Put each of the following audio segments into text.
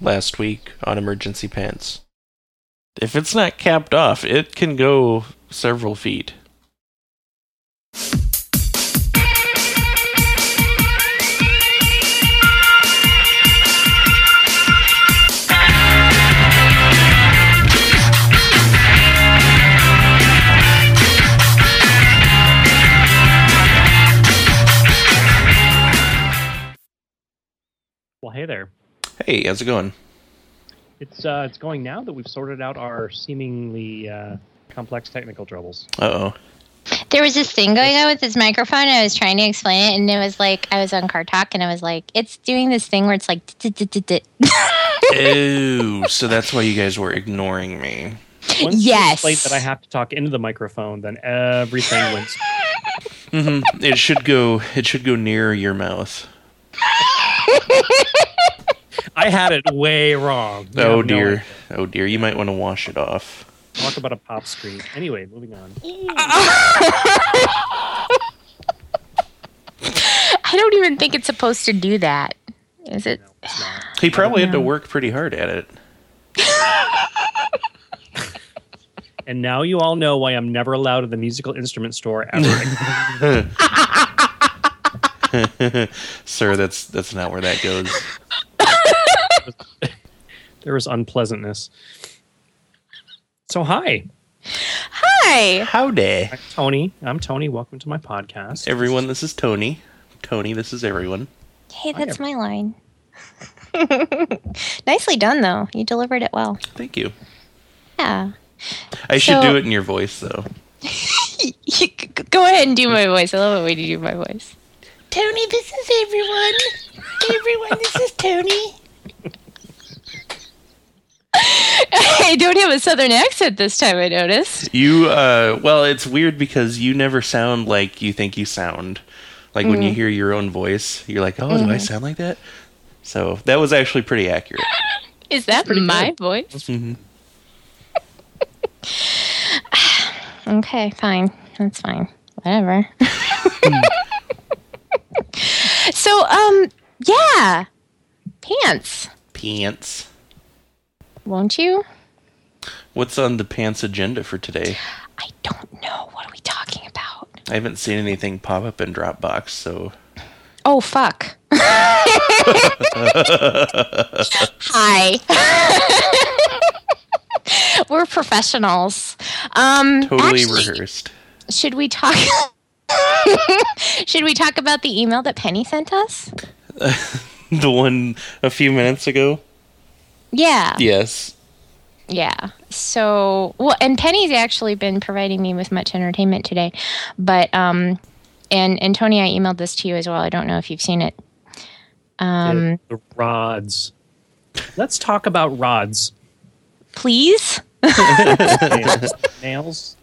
last week on emergency pants. If it's not capped off, it can go several feet. Well, hey there. Hey, how's it going? It's uh, it's going now that we've sorted out our seemingly uh, complex technical troubles. Uh oh. There was this thing going on with this microphone. And I was trying to explain it, and it was like I was on Car Talk, and I was like, "It's doing this thing where it's like." Oh, so that's why you guys were ignoring me. Once Yes. you that I have to talk into the microphone, then everything went. hmm It should go. It should go near your mouth. I had it way wrong. Oh, you Oh have no dear. idea. Oh dear. You might want to wash it off. Talk about a pop screen. Anyway, moving on. I don't even think it's supposed to do that. Is it? No. He probably had to work pretty hard at it. And now you all know why I'm never allowed at the musical instrument store ever. Sir, that's that's not where that goes. there was unpleasantness. So hi, Hi. Howdy. I'm Tony. I'm Tony. Welcome to my podcast. Everyone, this is Tony. Tony, this is everyone. Hey, Hi, that's my line. Nicely done, though. You delivered it well. Thank you. Yeah. I should So- do it in your voice though. You- Go ahead and do my voice. I love it when you do my voice. Tony, this is everyone. everyone, this is Tony. I don't have a southern accent this time, I noticed. You uh well, it's weird because you never sound like you think you sound. Like when you hear your own voice, you're like, "Oh, do I sound like that?" So, that was actually pretty accurate. Is that my good. voice? Mhm. Okay, fine. That's fine. Whatever. so, um, yeah. Pants, Pants. won't you? What's on the pants agenda for today? I don't know. What are we talking about? I haven't seen anything pop up in Dropbox, so Oh, fuck. Hi. We're professionals. Um, totally actually, rehearsed. should we talk? should we talk about the email that Penny sent us? the one a few minutes ago? Yeah. Yes. Yeah. So, well, and Penny's actually been providing me with much entertainment today, but um, and and Tony, I emailed this to you as well. I don't know if you've seen it. Um, the rods. Let's talk about rods. please, Nails. Nails.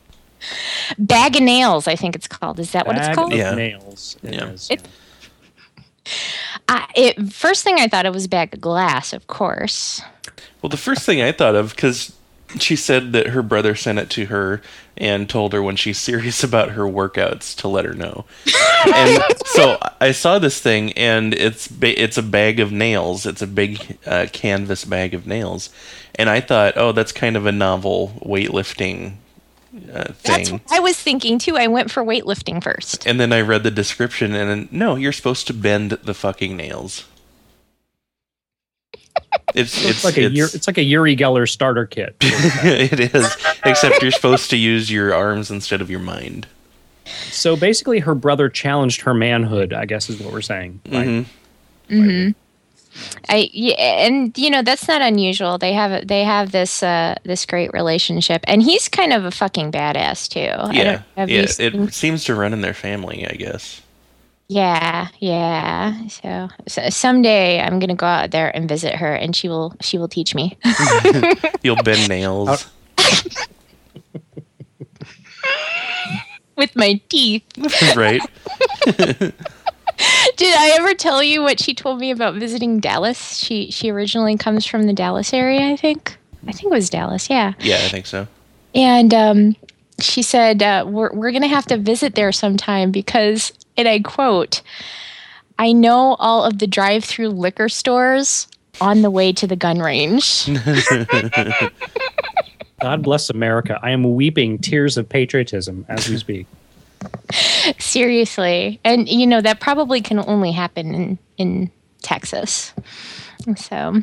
bag of nails. I think it's called. Is that what it's called? Yeah. Nails. It Yeah. is, It- I, it first thing I thought it was a bag of glass, of course. Well, the first thing I thought of, because she said that her brother sent it to her and told her when she's serious about her workouts to let her know. and so I saw this thing, and it's ba- it's a bag of nails. It's a big uh, canvas bag of nails, and I thought, oh, that's kind of a novel weightlifting uh, That's what I was thinking too. I went for weightlifting first. And then I read the description, and then, no, you're supposed to bend the fucking nails. It's It's, it's like a it's, it's like a Uri Geller starter kit. it is, except you're supposed to use your arms instead of your mind. so basically, her brother challenged her manhood. I guess is what we're saying. Right? Mhm. hmm I yeah, and you know that's not unusual. They have they have this uh this great relationship, and he's kind of a fucking badass too. I Yeah, don't- have yeah. seen- It seems to run in their family, I guess. yeah, yeah. So, so someday I'm gonna go out there and visit her, and she will she will teach me. You'll bend nails. with my teeth. right? Did I ever tell you what she told me about visiting Dallas? She she originally comes from the Dallas area, I think. I think it was Dallas, yeah. Yeah, I think so. And um, she said, uh, we're, we're going to have to visit there sometime because, and I quote, I know all of the drive through liquor stores on the way to the gun range. God bless America. I am weeping tears of patriotism as we speak. Seriously. And you know, that probably can only happen in in Texas. So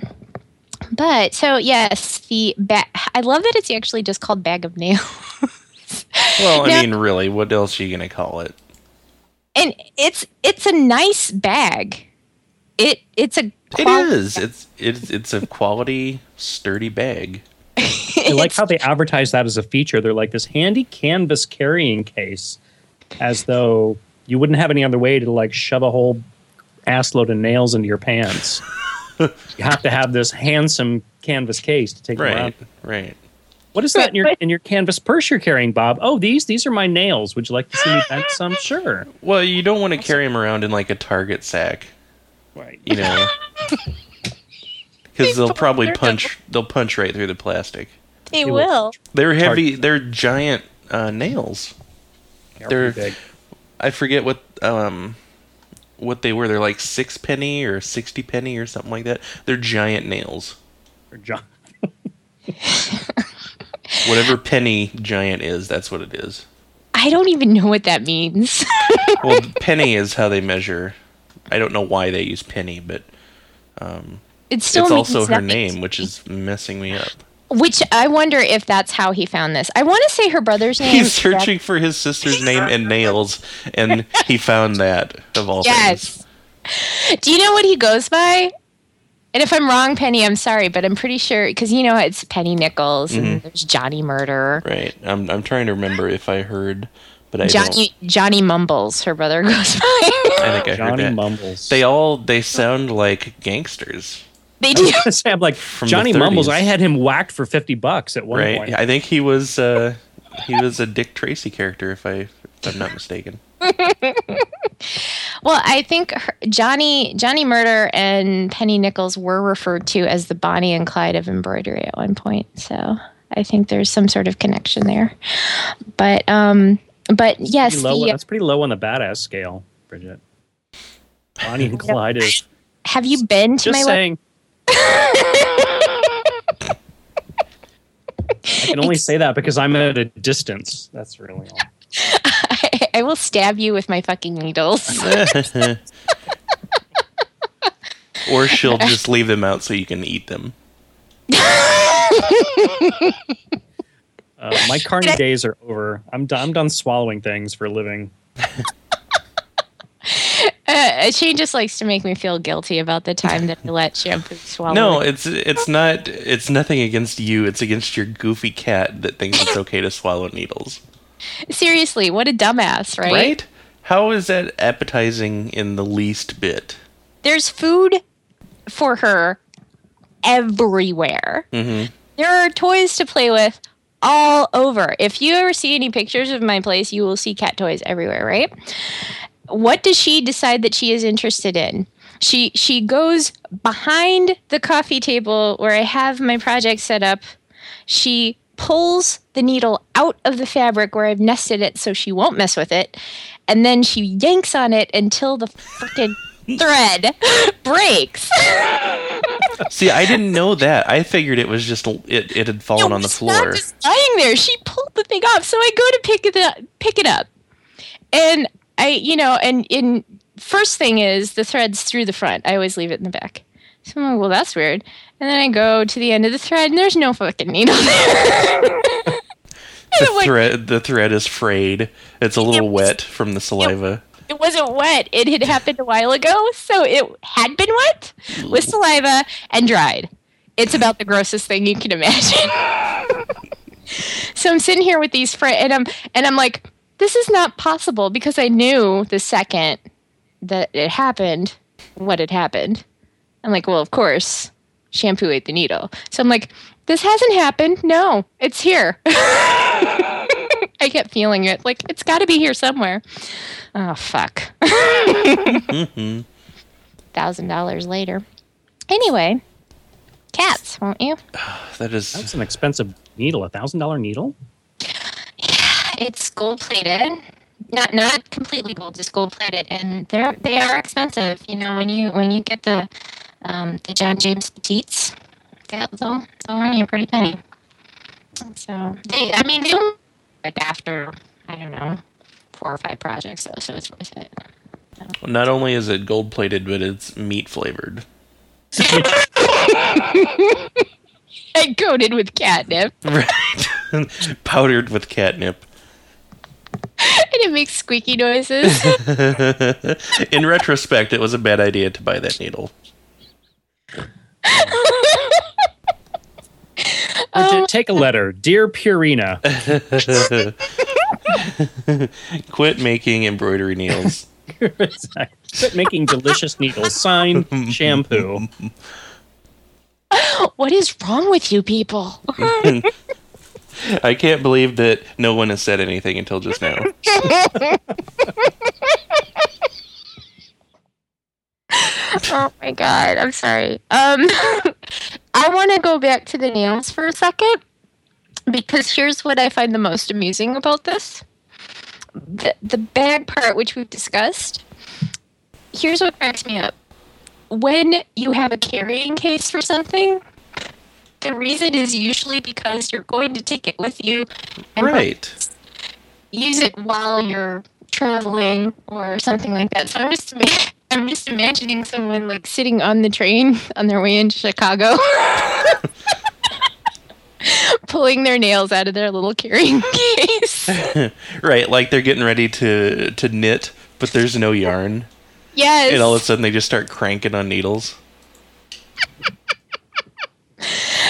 but so yes, the ba- I love that it's actually just called bag of nails. Well, I Now- mean, really, what else are you gonna call it? and it's it's a nice bag. It it's a It qual- is. It's it's it's a quality, sturdy bag. I like how they advertise that as a feature. They're like this handy canvas carrying case, as though you wouldn't have any other way to like shove a whole ass load of nails into your pants. you have to have this handsome canvas case to take them around. Right, right. What is that in your in your canvas purse you're carrying, Bob? Oh, these these are my nails. Would you like to see me bend some? Sure. Well, you don't want to carry them around in like a Target sack, Right. you know, because they'll probably punch. They'll punch right through the plastic. They will. will. They're heavy. They're giant uh, nails. They're- big. I forget what um what they were. They're like six penny or sixty penny or something like that. They're giant nails. Or John. Whatever penny giant is, that's what it is. I don't even know what that means. Well, penny is how they measure. I don't know why they use penny, but um, it still it's also her name, which is messing me up. Which I wonder if that's how he found this. I want to say her brother's name. He's searching for his sister's name and nails, and he found that of all things. Yes. Do you know what he goes by? And if I'm wrong, Penny, I'm sorry, but I'm pretty sure because you know it's Penny Nichols Mm-hmm. and there's Johnny Murder, Right. I'm I'm trying to remember if I heard, but I Johnny Johnny Mumbles. Her brother goes by. I think I heard that. Mumbles. They all they sound like gangsters, they I was say, I'm like the Johnny Mumbles. I had him whacked for fifty bucks at one right? point. I think he was uh, he was a Dick Tracy character, if I if I'm not mistaken. Well, I think her, Johnny Johnny Murder and Penny Nichols were referred to as the Bonnie and Clyde of embroidery at one point. So I think there's some sort of connection there. But um, but yes, Pretty low, the, that's pretty low on the badass scale, Bridget. Bonnie and Clyde is have you been to just my saying. I can only say that because I'm at a distance. That's really all. I, I will stab you with my fucking needles. or she'll just leave them out so you can eat them. Uh, my carny days are over. I'm done. I'm done swallowing things for a living. Uh, Shane just likes to make me feel guilty about the time that I let shampoo swallow. No, it. it's it's not it's nothing against you. It's against your goofy cat that thinks it's okay to swallow needles. seriously, what a dumbass, right? Right? How is that appetizing in the least bit? There's food for her everywhere. Mhm. There are toys to play with all over. If you ever see any pictures of my place, you will see cat toys everywhere, right? What does she decide that she is interested in? She she goes behind the coffee table where I have my project set up. She pulls the needle out of the fabric where I've nested it so she won't mess with it. And then she yanks on it until the freaking thread breaks. See, I didn't know that. I figured it was just it, it had fallen No, on the it's not floor. just lying there. She pulled the thing off, so I go to pick it up, pick it up, and I, you know, and in first thing is the thread's through the front. I always leave it in the back. So I'm like, well, that's weird. And then I go to the end of the thread, and there's no fucking needle there. The like, thread the thread is frayed. It's a little was- wet from the saliva. it wasn't wet. It had happened a while ago, so it had been wet with saliva and dried. It's about the grossest thing you can imagine. so I'm sitting here with these friends, and I'm and I'm like, this is not possible because I knew the second that it happened, what had happened. I'm like, well, of course, shampoo ate the needle. So I'm like, this hasn't happened. No, it's here. I kept feeling it. Like it's got to be here somewhere. Oh fuck. hmm Thousand dollars later. Anyway, cats, won't you? That is That's an expensive needle. A thousand dollar needle. It's gold plated. Not not completely gold, just gold plated, and they're they are expensive. You know when you when you get the Um, the John James Petites. That was all, all only a pretty penny. So they, I mean, they don't like after I don't know four or five projects though, so it's worth it. Not only is it gold plated, but it's meat flavored. And coated with catnip, Right. Powdered with catnip. And it makes squeaky noises. In retrospect, it was a bad idea to buy that needle. Bridget, oh. take a letter, dear Purina. Quit making embroidery needles. Quit making delicious needles. Sign shampoo. what is wrong with you people? I can't believe that no one has said anything until just now. oh my god, I'm sorry. Um, I want to go back to the nails for a second because here's what I find the most amusing about this: the the bag part, which we've discussed. Here's what cracks me up: when you have a carrying case for something. The reason is usually because you're going to take it with you and Right. use it while you're traveling or something like that. So I'm just I'm just imagining someone like sitting on the train on their way into Chicago. Pulling their nails out of their little carrying case. Right, like they're getting ready to to knit, but there's no yarn, Yes. and all of a sudden they just start cranking on needles.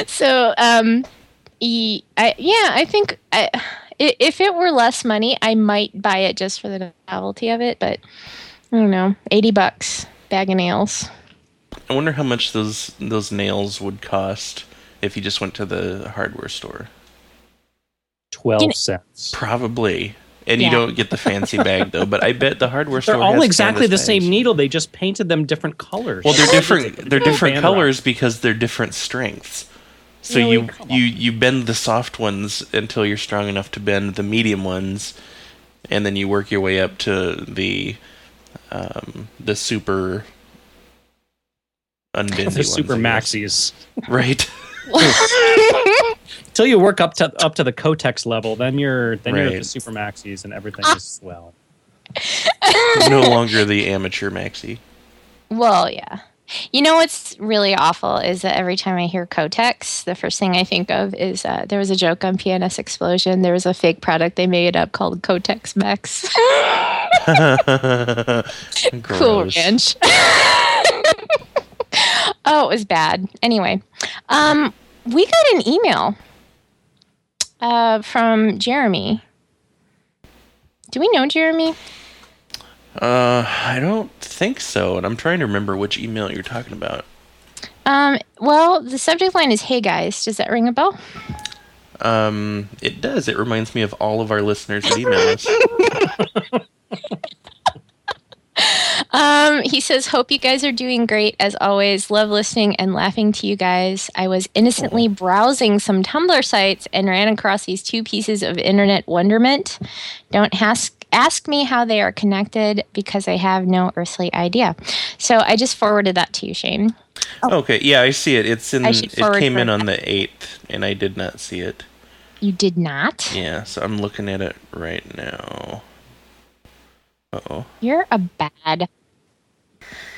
So, um, e- I, yeah, I think I, i- if it were less money, I might buy it just for the novelty of it. But I don't know, eighty bucks bag of nails. I wonder how much those those nails would cost if you just went to the hardware store. 12 You know- cents. Probably. And you don't get the fancy bag though, but I bet the hardware store They're all has exactly the canvas same needle. They just painted them different colors. Well, they're different. They're different colors because they're different strengths. So Really? you you you bend the soft ones until you're strong enough to bend the medium ones, and then you work your way up to the um, the super unbendy the ones, super I maxis. Right. Until you work up to up to the Kotex level, then you're then you're the super maxis and everything is swell. no longer the amateur maxi. Well, yeah. You know what's really awful is that every time I hear Kotex, the first thing I think of is uh, there was a joke on PNS Explosion. There was a fake product they made up called Kotex Max. cool ranch. oh, it was bad. Anyway, um, we got an email uh, from Jeremy. Do we know Jeremy? Uh, I don't think so, and I'm trying to remember which email you're talking about. Um, well, the subject line is "Hey guys." Does that ring a bell? Um, it does. It reminds me of all of our listeners emails. Um, he says, Hope you guys are doing great as always. Love listening and laughing to you guys. I was innocently browsing some Tumblr sites and ran across these two pieces of internet wonderment. Don't ask ask me how they are connected because I have no earthly idea. So I just forwarded that to you, Shane. Okay, yeah, I see it. It's in. I should It came in her on the eighth, and I did not see it. You did not? Yeah, so I'm looking at it right now. Uh oh. You're a bad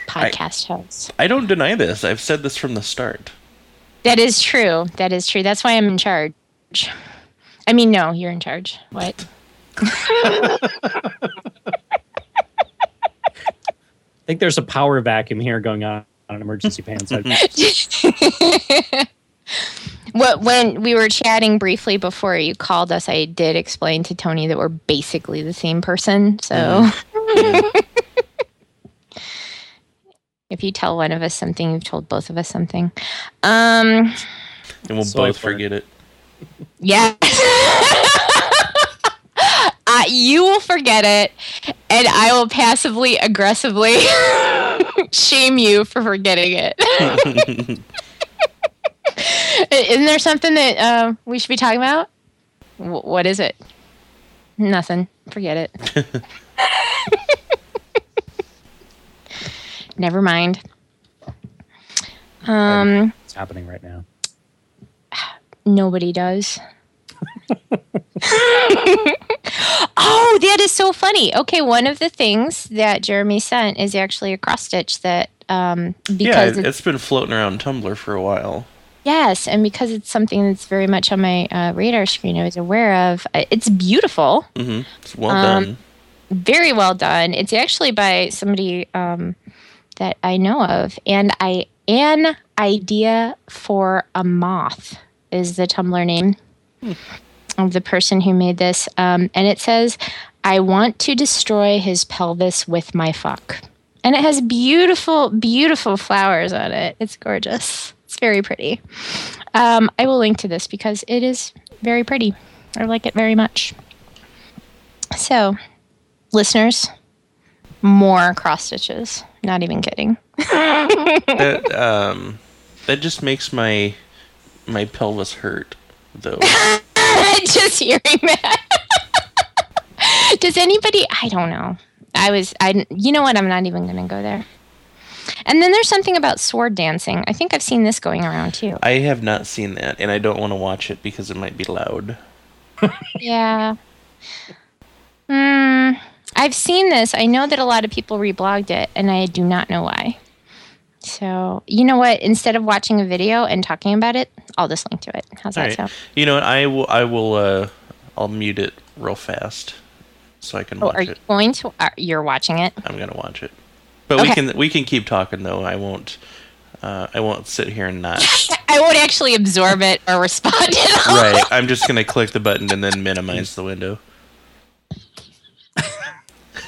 podcast host. I don't deny this. I've said this from the start. That is true. That is true. That's why I'm in charge. I mean, no, you're in charge. What? I think there's a power vacuum here going on on an emergency pants. what when we were chatting briefly before you called us, I did explain to Tony that we're basically the same person. So if you tell one of us something, you've told both of us something. Um And we'll So both forget it. yeah. You will forget it, and I will passively aggressively shame you for forgetting it. Isn't there something that uh, we should be talking about? W- what is it? Nothing. Forget it. Never mind. Um, It's happening right now. nobody does. Oh, that is so funny. Okay, one of the things that Jeremy sent is actually a cross stitch that um Yeah, because it, it's, it's been floating around Tumblr for a while. yes, and because it's something that's very much on my uh, radar screen, I was aware of. It's beautiful. Mm-hmm. It's well Um, done. very well done. It's actually by somebody um, that I know of, and I an idea for a moth is the Tumblr name of the person who made this, um, and it says, "I want to destroy his pelvis with my fuck," and it has beautiful, beautiful flowers on it. It's gorgeous. It's very pretty. Um, I will link to this because it is very pretty. I like it very much. So, listeners, more cross stitches. Not even kidding. that um, that just makes my my pelvis hurt, though. Just hearing that. Does anybody? I don't know. I was. I. You know what? I'm not even going to go there. And then there's something about sword dancing. I think I've seen this going around too. I have not seen that, and I don't want to watch it because it might be loud. Yeah. Hmm. I've seen this. I know that a lot of people reblogged it, and I do not know why. So, you know what? Instead of watching a video and talking about it, I'll just link to it. How's that All right. sound? You know what? I will. I will. Uh, I'll mute it real fast so I can Oh, watch are you going to? Are, you're watching it? I'm gonna watch it. But we can we can keep talking though. I won't. Uh, I won't sit here and not. I won't actually absorb it or respond at all. right. I'm just gonna click the button and then minimize the window.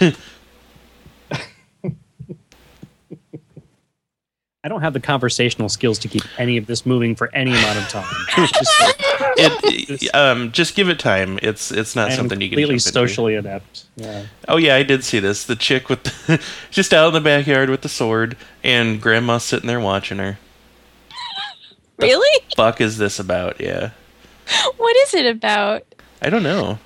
I don't have the conversational skills to keep any of this moving for any amount of time. Just like, It, um, just give it time. It's it's not I something you can completely jump into. socially adept. Yeah. Oh yeah, I did see this. The chick with the, just out in the backyard with the sword, and grandma sitting there watching her. Really? The Fuck is this about? Yeah, What is it about? I don't know.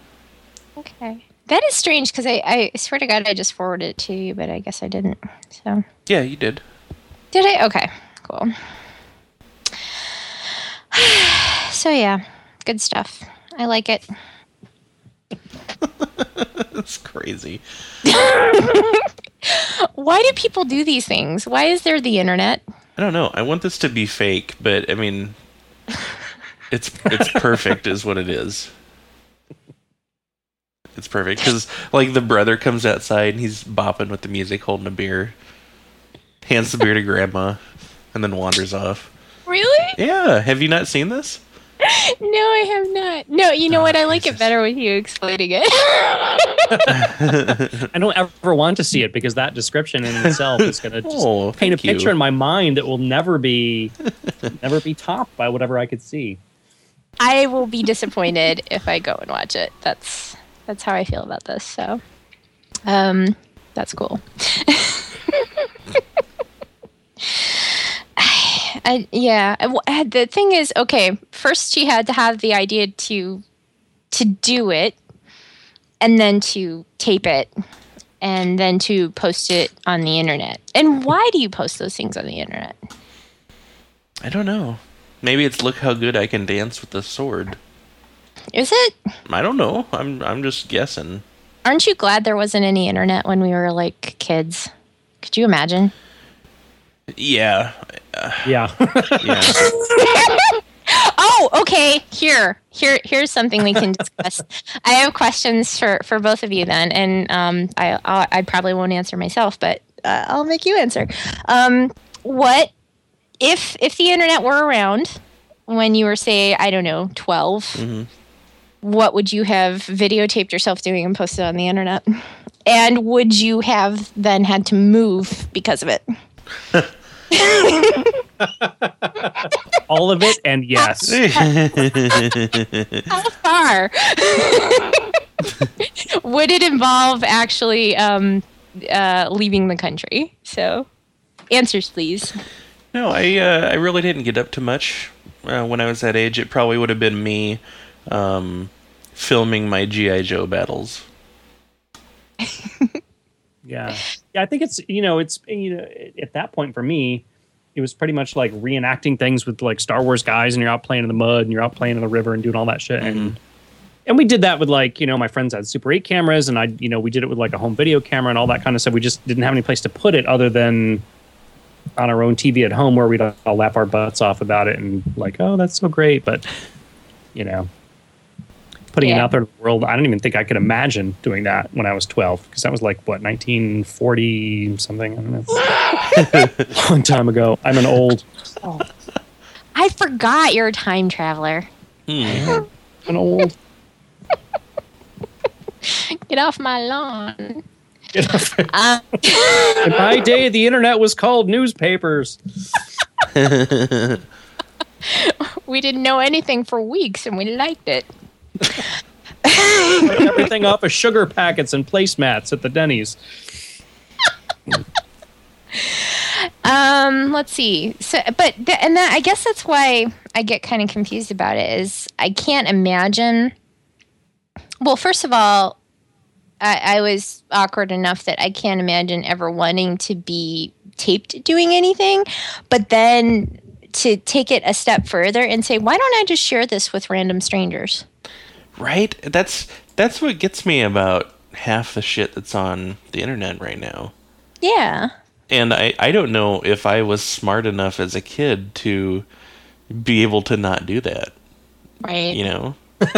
Okay. That is strange because I, I swear to God I just forwarded it to you, but I guess I didn't. So Yeah, you did. Did I? Okay, cool. so yeah, good stuff. I like it. That's crazy. Why do people do these things? Why is there the internet? I don't know. I want this to be fake, but I mean, it's it's perfect, is what it is. It's perfect because like the brother comes outside and he's bopping with the music, holding a beer, hands the beer to grandma, and then wanders off. Really? Yeah, have you not seen this? No, I have not. No, you know Oh, what? I like it better with you explaining it. I don't ever want to see it because that description in itself is going to Oh, paint a thank you. picture in my mind that will never be never be topped by whatever I could see. I will be disappointed if I go and watch it. That's that's how I feel about this. So, um, that's cool. I, yeah, I w- I had- the thing is, okay. First, she had to have the idea to to do it, and then to tape it, and then to post it on the internet. And why do you post those things on the internet? I don't know. Maybe it's look how good I can dance with the sword. Is it? I don't know. I'm I'm just guessing. Aren't you glad there wasn't any internet when we were like kids? Could you imagine? Yeah, Yeah. yeah. Oh, okay. Here, here, here's something we can discuss. I have questions for for both of you then, and um, I I'll, I probably won't answer myself, but uh, I'll make you answer. Um, what if if the internet were around when you were say I don't know 12 Mhm. What would you have videotaped yourself doing and posted on the internet? And would you have then had to move because of it? All of it and yes. How far? Would it involve actually um, uh, leaving the country? So, answers, please. No, I uh, I really didn't get up to much uh, when I was that age. It probably would have been me um, filming my GI Joe battles. Yeah. Yeah, I think it's you know, it's you know, at that point for me, It was pretty much like reenacting things with like Star Wars guys, and you're out playing in the mud, and you're out playing in the river, and doing all that shit. And mm-hmm. and we did that with like you know my friends had Super 8 cameras, and I you know we did it with like a home video camera and all that kind of stuff. We just didn't have any place to put it other than on our own TV at home, where we'd uh, all laugh our butts off about it and like, oh, that's so great, but you know. Putting it out there to the world, I don't even think I could imagine doing that when I was 12 because that was like what 1940 something. I don't know. long time ago. I'm an old, I forgot you're a time traveler. Hmm. an old. Get off my lawn. Get off. Um, in my day, the internet was called newspapers. we didn't know anything for weeks, and we liked it. Everything off of sugar packets and placemats at the Denny's. Um, let's see. So, but th- and that I guess that's why I get kind of confused about it. Is I can't imagine. Well, first of all, I, I was awkward enough that I can't imagine ever wanting to be taped doing anything. But then to take it a step further and say, why don't I just share this with random strangers? Right? That's that's what gets me about half the shit that's on the internet right now. Yeah. And I, I don't know if I was smart enough as a kid to be able to not do that. Right. You know? and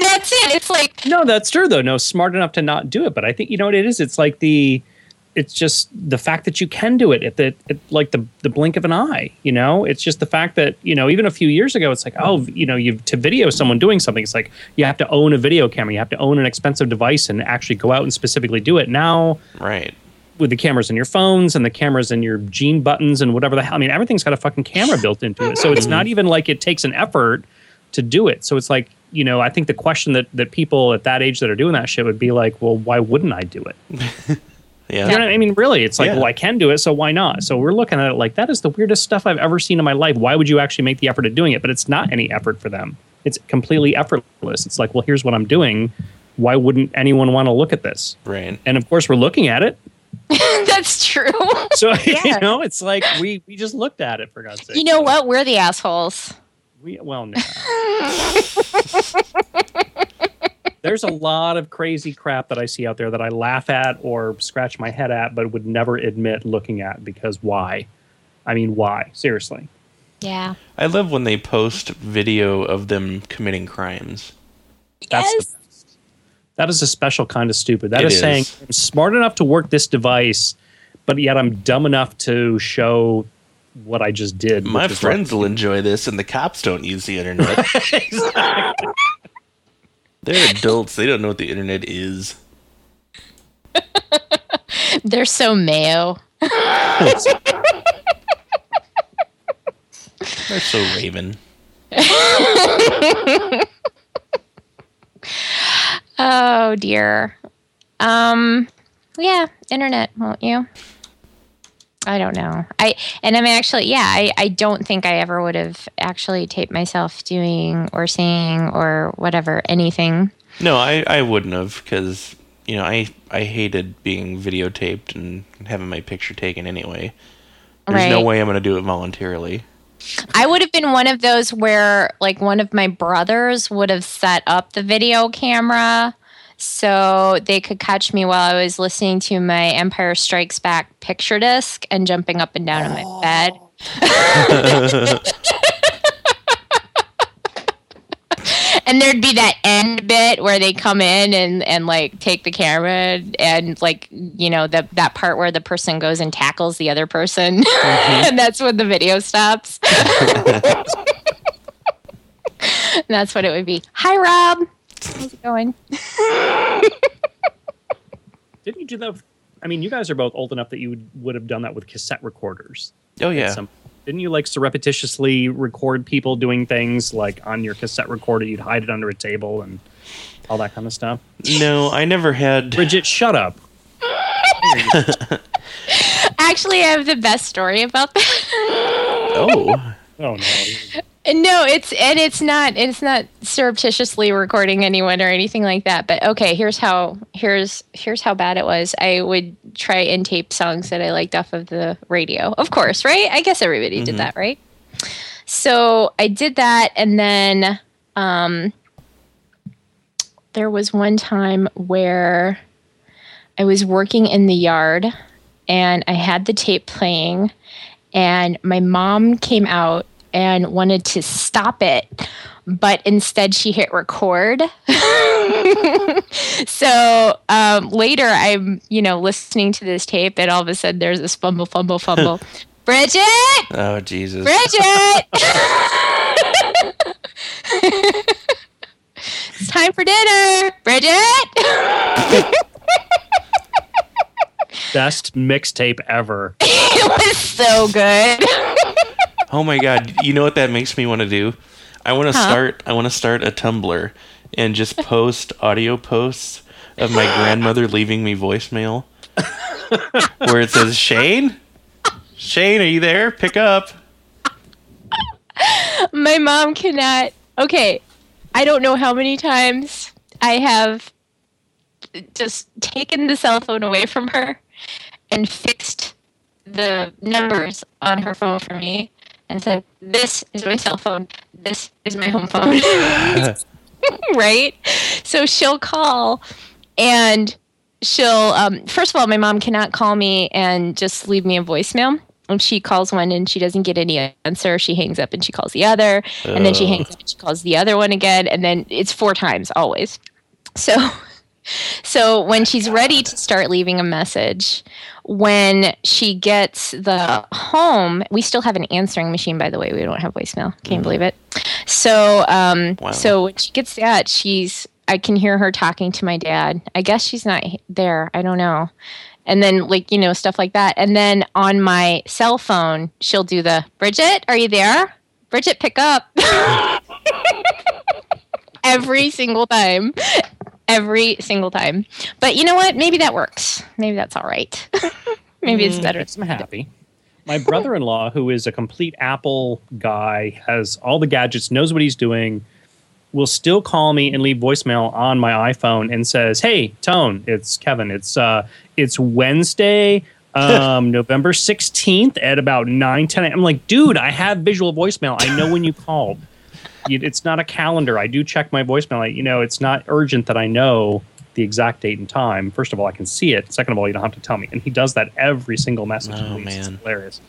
that's it. It's like No, that's true though. No, smart enough to not do it. But I think you know what it is. It's like the, it's just the fact that you can do it at the at like the the blink of an eye. You know, it's just the fact that you know even a few years ago, it's like oh you know you to video someone doing something. It's like you have to own a video camera. You have to own an expensive device and actually go out and specifically do it. Now Right. with the cameras in your phones and the cameras in your jean buttons and whatever the hell. I mean, everything's got a fucking camera built into it. So it's not mm-hmm. even like it takes an effort to do it. So it's like, you know, I think the question that, that people at that age that are doing that shit would be like, well, why wouldn't I do it? Yeah. You know what I mean? Really, it's like, Yeah. well, I can do it, so why not? So we're looking at it like that is the weirdest stuff I've ever seen in my life. Why would you actually make the effort of doing it? But it's not any effort for them. It's completely effortless. It's like, well, here's what I'm doing. Why wouldn't anyone want to look at this? Right. And of course, we're looking at it. that's true. So Yeah. you know, it's like we we just looked at it for God's sake. you know what? We're the assholes. We well, no. There's a lot of crazy crap that I see out there that I laugh at or scratch my head at, but would never admit looking at because why? I mean, why? Seriously. Yeah. I love when they post video of them committing crimes. That's yes. the best. That is a special kind of stupid. That is, It is, saying. I'm smart enough to work this device, but yet I'm dumb enough to show what I just did. My which is friends will enjoy this, and the cops don't use the internet. They're adults. They don't know what the internet is. They're so mayo. They're so raven. Oh dear. Um yeah, internet, won't you? I don't know. I and I'm actually yeah, I, I don't think I ever would have actually taped myself doing or saying or whatever anything. No, I, I wouldn't have because you know I I hated being videotaped and having my picture taken anyway. There's no way I'm gonna do it voluntarily. I would have been one of those where like one of my brothers would have set up the video camera so they could catch me while I was listening to my Empire Strikes Back picture disc and jumping up and down in my bed. and there'd be that end bit where they come in and, and like take the camera and like you know the, that part where the person goes and tackles the other person. Mm-hmm. And that's when the video stops. And that's what it would be. Hi rob how's it going Didn't you do that? with- I mean, you guys are both old enough that you would, would have done that with cassette recorders. Oh yeah. Some, didn't you like surreptitiously record people doing things like on your cassette recorder? You'd hide it under a table and all that kind of stuff. No, I never had. Bridget, shut up. actually i have the best story about that Oh, Oh no. No, it's and it's not it's not surreptitiously recording anyone or anything like that. But okay, here's how here's here's how bad it was. I would try and tape songs that I liked off of the radio. Of course, right? I guess everybody did that, right? So I did that and then um there was one time where I was working in the yard and I had the tape playing and my mom came out and wanted to stop it but instead she hit record. So um, later i'm you know listening to this tape and all of a sudden there's this fumble fumble fumble. Bridget! Oh Jesus! bridget! It's time for dinner bridget! Best mixtape ever. it was so good Oh my God! You know what that makes me want to do? I want to start. I want to start a Tumblr and just post audio posts of my grandmother leaving me voicemail, where it says, "Shane, Shane, are you there? Pick up." my mom cannot. Okay, I don't know how many times I have just taken the cell phone away from her and fixed the numbers on her phone for me and said, This is my cell phone. This is my home phone. right? So she'll call and she'll, um, first of all, my mom cannot call me and just leave me a voicemail. If she calls one and she doesn't get any answer, she hangs up and she calls the other, and then she hangs up and she calls the other one again, and then it's four times always. So, so when she's ready to start leaving a message, when she gets the home, we still have an answering machine, by the way. We don't have voicemail. Can you believe it? So, um, Wow. so when she gets that, she's I can hear her talking to my dad. I guess she's not there. I don't know. And then like you know stuff like that. And then on my cell phone, she'll do the Bridget, are you there? Bridget, pick up. Every single time. Every single time. But you know what? Maybe that works. Maybe that's all right. Maybe it's better. I'm happy. My brother-in-law, who is a complete Apple guy, has all the gadgets, knows what he's doing, will still call me and leave voicemail on my iPhone and says, "Hey, Tone, it's Kevin. It's uh, it's Wednesday, um, November sixteenth at about nine ten. I'm like, dude, I have visual voicemail. I know when you called. You- It's not a calendar. I do check my voicemail. I, you know, it's not urgent that I know the exact date and time. First of all, I can see it. Second of all, you don't have to tell me. And he does that every single message. Oh, he leaves. It's man. hilarious.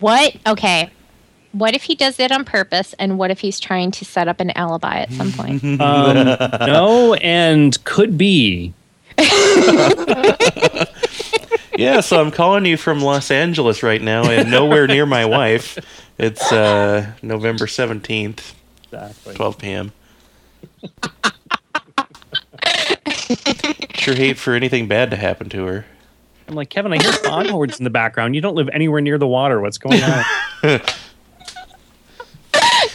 What? Okay. What if he does it on purpose and what if he's trying to set up an alibi at some point? Um, no, and could be. Yeah, so I'm calling you from Los Angeles right now, and nowhere near my wife. It's uh, November seventeenth, Exactly. 12 p.m. sure hate for anything bad to happen to her. I'm like, Kevin, I hear foghorns in the background. You don't live anywhere near the water. What's going on?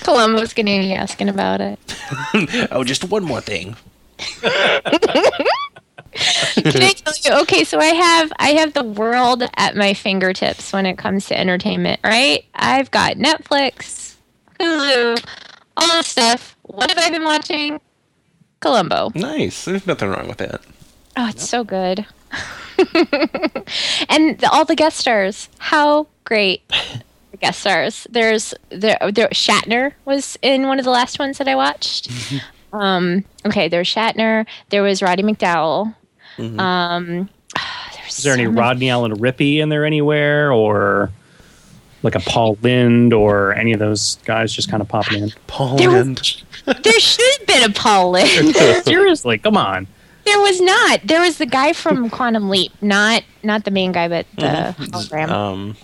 Columbo's going to be asking about it. oh, just one more thing. Can I tell you? Okay, so I have I have the world at my fingertips when it comes to entertainment, right? I've got Netflix, Hulu, all this stuff. What have I been watching? Columbo. Nice. There's nothing wrong with that. Oh, it's so good. and the, all the guest stars. How great. The guest stars. There's there, there Shatner was in one of the last ones that I watched. um okay, there was Shatner, there was Roddy McDowall. Um there was Is there any so many- Rodney Allen Rippy in there anywhere, or like a Paul Lynde, or any of those guys just kind of popping in? Poland. There should have been a Paul Lynde. Seriously, come on. there was not. There was the guy from Quantum Leap, not not the main guy, but the hologram. Um,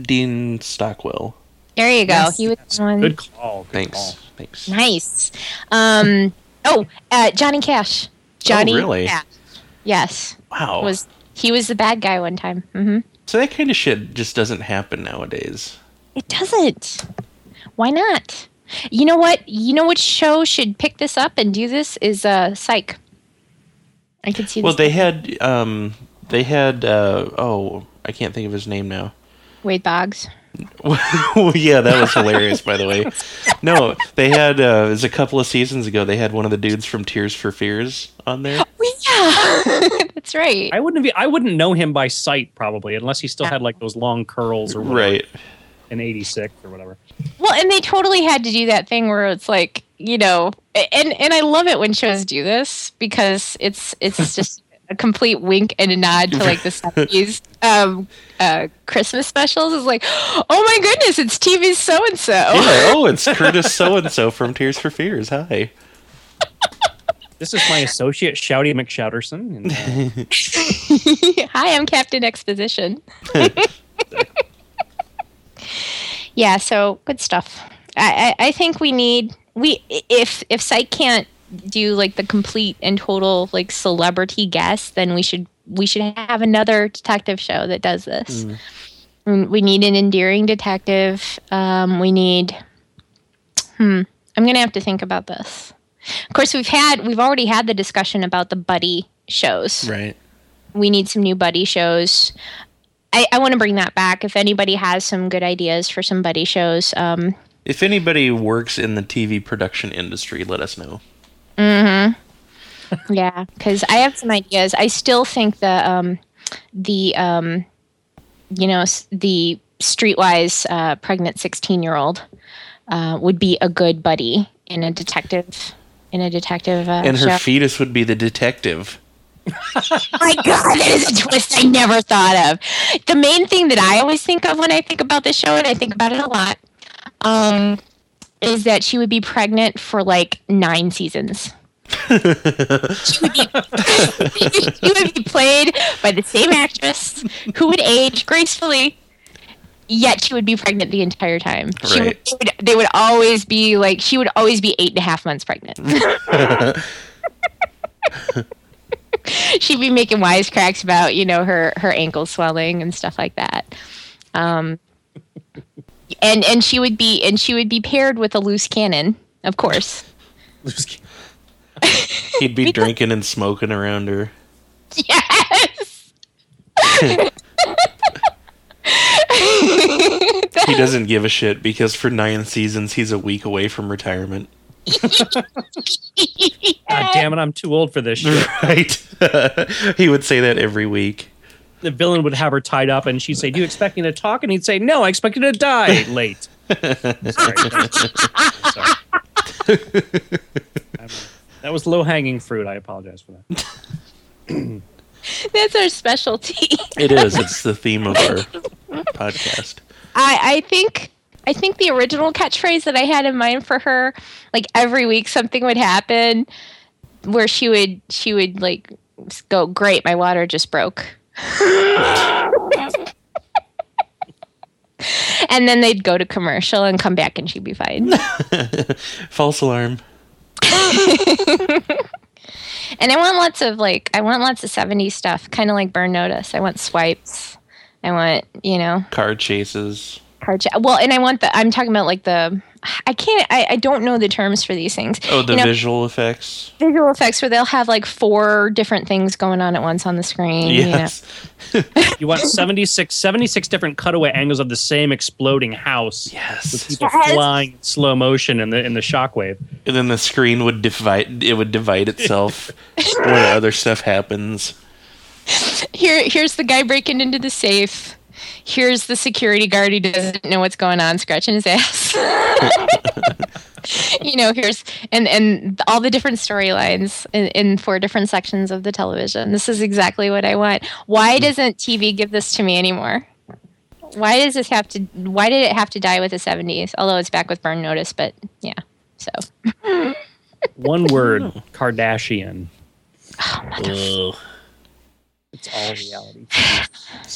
Dean Stockwell. there you go. yes, he was yes. one. Good call. Good Thanks. call. Thanks. Nice. Um. Oh, uh, Johnny Cash. Johnny. really? Cash. Yes. Wow. Was he was the bad guy one time? hmm so that kind of shit just doesn't happen nowadays. It doesn't. Why not? You know what? You know which show should pick this up and do this is uh Psych. I could see. Well, they had um, they had uh, oh, I can't think of his name now. Wade Boggs. Well, yeah, that was hilarious, by the way. No, they had, uh, it was a couple of seasons ago, they had one of the dudes from Tears for Fears on there. yeah, that's right. I wouldn't be. I wouldn't know him by sight probably, unless he still had like those long curls or whatever Right. in '86 or whatever. Well, and they totally had to do that thing where it's like, you know, and and I love it when shows do this because it's it's just a complete wink and a nod to like the seventies um, uh, Christmas specials. Is like, oh my goodness, it's TV's so and so. Oh, it's Curtis so and so from Tears for Fears. Hi. This is my associate Shouty McShouterson. And, uh, Hi, I'm Captain Exposition. yeah, so good stuff. I, I, I think we need we if if Psych can't do like the complete and total like celebrity guest, then we should we should have another detective show that does this. Mm, We need an endearing detective. Um, we need. Hmm. I'm gonna have to think about this. Of course, we've had we've already had the discussion about the buddy shows Right. we need some new buddy shows. I, I want to bring that back. If anybody has some good ideas for some buddy shows, um, If anybody works in the TV production industry, let us know. Yeah, because I have some ideas. I still think the um, the um, you know the streetwise uh, pregnant sixteen year old uh, would be a good buddy in a detective in a detective uh, And her show. fetus would be the detective. my god, that is a twist I never thought of. The main thing that I always think of when I think about this show, and I think about it a lot, um, is that she would be pregnant for like nine seasons. She, would be, she would be played by the same actress who would age gracefully, yet she would be pregnant the entire time. She would, they, would, they would always be like, she would always be eight and a half months pregnant. she'd be making wisecracks about you know her her ankle swelling and stuff like that um and and she would be and she would be paired with a loose cannon of course He'd be drinking and smoking around her. yes He doesn't give a shit because for nine seasons he's a week away from retirement. God damn it! I'm too old for this shit. Right. he would say that every week. the villain would have her tied up, and she'd say, "Do you expect me to talk?" And he'd say, "No, I expect you to die late." Sorry. Sorry. That was low hanging fruit. I apologize for that. that's our specialty It is. It's the theme of our podcast. i i think i think the original catchphrase that i had in mind for her like every week something would happen where she would she would like go great my water just broke and then they'd go to commercial and come back and she'd be fine False alarm. and i want lots of like i want lots of 70s stuff kind of like burn notice. I want swipes. I want you know. Car chases. Card cha- well and i want the i'm talking about like the i can't i, I don't know the terms for these things Oh, the You know, visual effects. visual effects where they'll have like four different things going on at once on the screen you know. Yes. You want 76, 76 different cutaway angles of the same exploding house. Yes. With people Yes. flying in slow motion in the in the shockwave. And then the screen would divide. It would divide itself when other stuff happens. here here's the guy breaking into the safe here's the security guard who doesn't know what's going on scratching his ass. You know here's and and all the different storylines in, in four different sections of the television. This is exactly what i want. Why mm-hmm. doesn't tv give this to me anymore? Why does this have to why did it have to die with the 70s although it's back with burn notice but yeah so. One word, Kardashian. Oh, Ugh. It's all reality.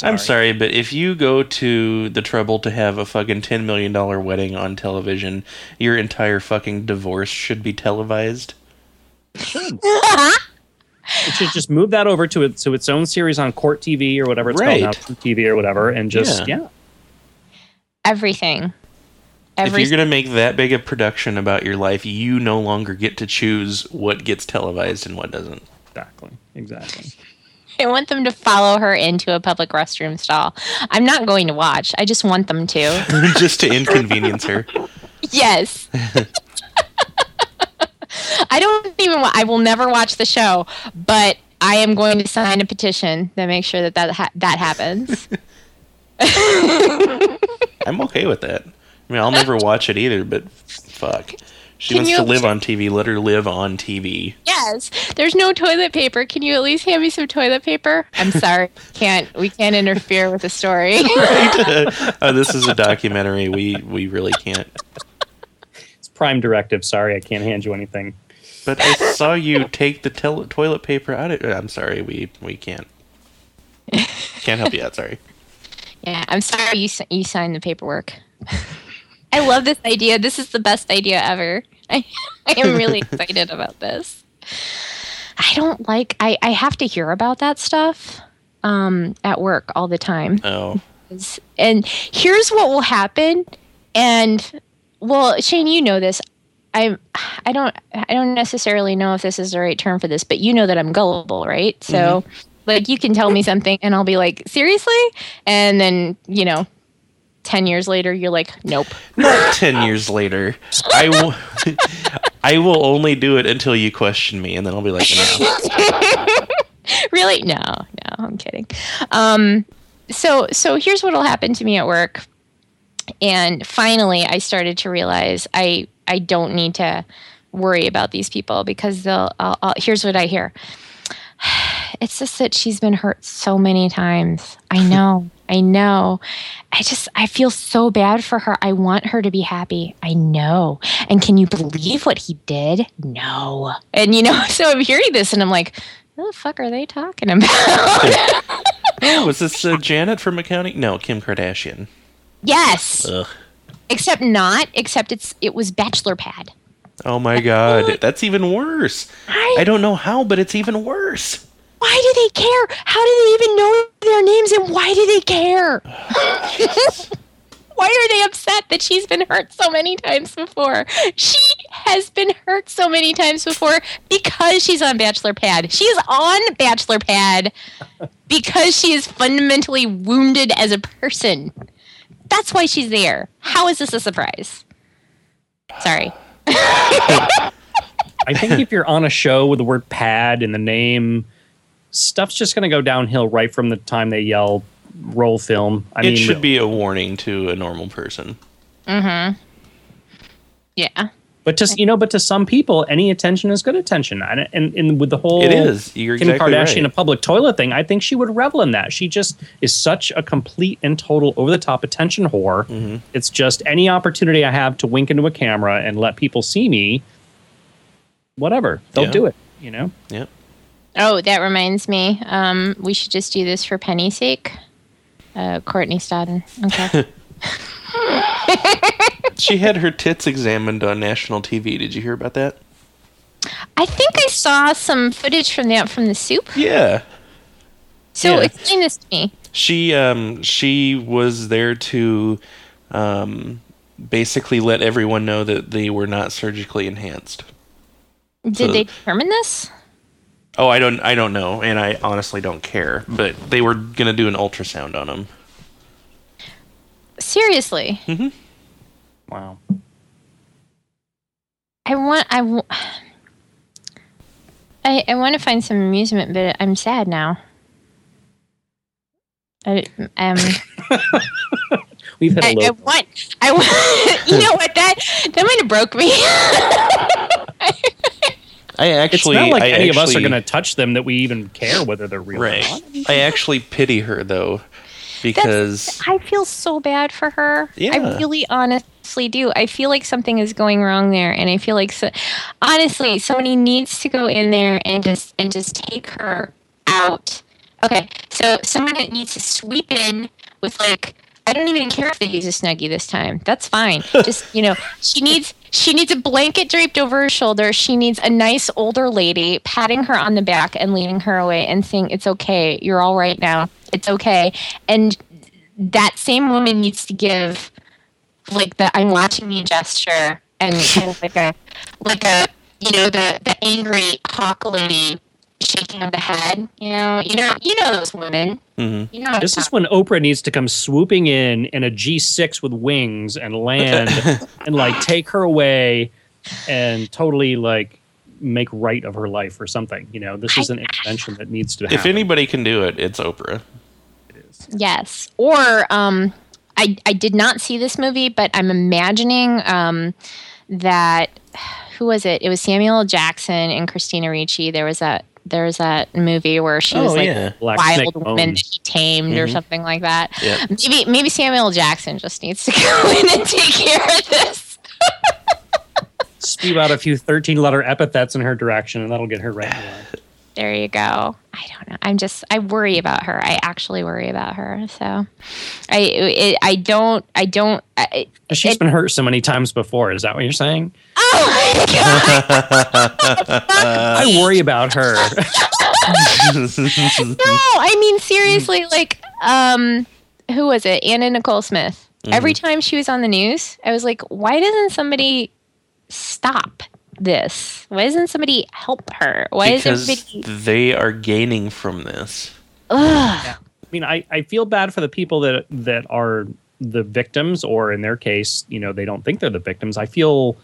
I'm sorry, but if you go to the trouble to have a fucking $10 million wedding on television, your entire fucking divorce should be televised. It should just move that over to it to its own series on Court TV or whatever it's Right. called now, TV or whatever, and just Yeah. yeah. everything every if you're going to make that big a production about your life, you no longer get to choose what gets televised and what doesn't. exactly, exactly. I want them to follow her into a public restroom stall. I'm not going to watch. I just want them to. just to inconvenience her. Yes. I don't even. wa- I will never watch the show, but I am going to sign a petition that makes sure that that ha- that happens. I'm okay with that. I mean, I'll never watch it either, but fuck. She Can wants you- to live on TV. Let her live on TV. yes. There's no toilet paper. Can you at least hand me some toilet paper? I'm sorry. Can't. We can't interfere with the story. oh, this is a documentary. We we really can't. It's Prime Directive. Sorry, I can't hand you anything. But I saw you take the tel- toilet paper out of. I'm sorry. We we can't. Can't help you out. Sorry. Yeah, I'm sorry you you signed the paperwork. I love this idea. This is the best idea ever. I, I am really excited about this. I don't like I, I have to hear about that stuff um, at work all the time. Oh, And here's what will happen. And well, Shane, you know this. I I don't I don't necessarily know if this is the right term for this, but you know that I'm gullible, right? So like you can tell me something and I'll be like, "Seriously?" And then, you know, 10 years later you're like, "Nope." not ten years later. I will. I will only do it until you question me, and then I'll be like, no. really? No, no, I'm kidding. Um, so so here's what'll happen to me at work. And finally, I started to realize I I don't need to worry about these people because they'll. I'll, I'll, here's what I hear. It's just that she's been hurt so many times. I know. I know. I just I feel so bad for her. I want her to be happy. I know. And can you believe what he did? No. And you know, so I'm hearing this and I'm like, what the fuck are they talking about? Oh, was this uh, Janet from accounting? No, Kim Kardashian. yes. Ugh. Except not, except it's it was bachelor pad. Oh my god, that's even worse. I, I don't know how, but it's even worse. Why do they care? How do they even know their names and why do they care? why are they upset that she's been hurt so many times before? She has been hurt so many times before because she's on Bachelor Pad. She is on Bachelor Pad because she is fundamentally wounded as a person. That's why she's there. How is this a surprise? Sorry. I think if you're on a show with the word pad in the name, stuff's just going to go downhill right from the time they yell roll film. I it mean, should be a warning to a normal person. Mhm. Yeah. But to you know, but to some people, any attention is good attention, and and, and with the whole It is. You're Kim exactly Kardashian right. a public toilet thing, I think she would revel in that. She just is such a complete and total over the top attention whore. Mm-hmm. It's just any opportunity I have to wink into a camera and let people see me, whatever they'll Yeah. do it. You know, Yep. Oh, that reminds me. Um, we should just do this for Penny's sake. Uh, Courtney Stodden. Okay. She had her tits examined on national TV. Did you hear about that? I think I saw some footage from that from the soup. Yeah. So Yeah. explain this to me. She um she was there to um basically let everyone know that they were not surgically enhanced. Did So- they determine this? Oh, I don't I don't know and I honestly don't care, but they were going to do an ultrasound on them. Seriously, Mm-hmm. wow. I want. I. w- I, I want to find some amusement, but I'm sad now. I, um, We've had a I, low. I want. I want. you know what? That that might have broke me. I it's not like I any of us are going to touch them that we even care whether they're real or not. I actually pity her though because I feel so bad for her. Yeah. I really honestly do. I feel like something is going wrong there and I feel like so, honestly somebody needs to go in there and just and just take her out. Okay. So someone that needs to sweep in with like I don't even care if they use a snuggie this time. That's fine. Just, you know, she needs she needs a blanket draped over her shoulder. She needs a nice older lady patting her on the back and leading her away and saying, It's okay. You're all right now. It's okay. And that same woman needs to give like the I'm watching you gesture and like a like a you know, the the angry hawk lady shaking of the head. You know, you know, you know those women. hmm You know, This is when Oprah needs to come swooping in in a G6 with wings and land and like take her away and totally like make right of her life or something. You know, this is an intervention that needs to If anybody can do it, it's Oprah. Yes. Or um I I did not see this movie, but I'm imagining um that who was it? It was Samuel Jackson and Christina Ricci. There was that there was that movie where she was Oh, like yeah. Black wild woman Bones. that he tamed or Mhm. something like that. Yeah. Maybe maybe Samuel Jackson just needs to go in and take care of this. Spew out a few 13 letter epithets in her direction and that'll get her right in line. There you go. I don't know. I'm just I worry about her. I actually worry about her. So I it, I don't I don't I, She's it- been hurt so many times before. Is that what you're saying? Oh my god. I worry about her. no, I mean seriously, like, um, who was it? Anna Nicole Smith. Every time she was on the news, I was like, why doesn't somebody stop this? Why doesn't somebody help her? Why because is everybody? they are gaining from this. Ugh. I mean, I, I feel bad for the people that that are the victims, or in their case, you know, they don't think they're the victims. I feel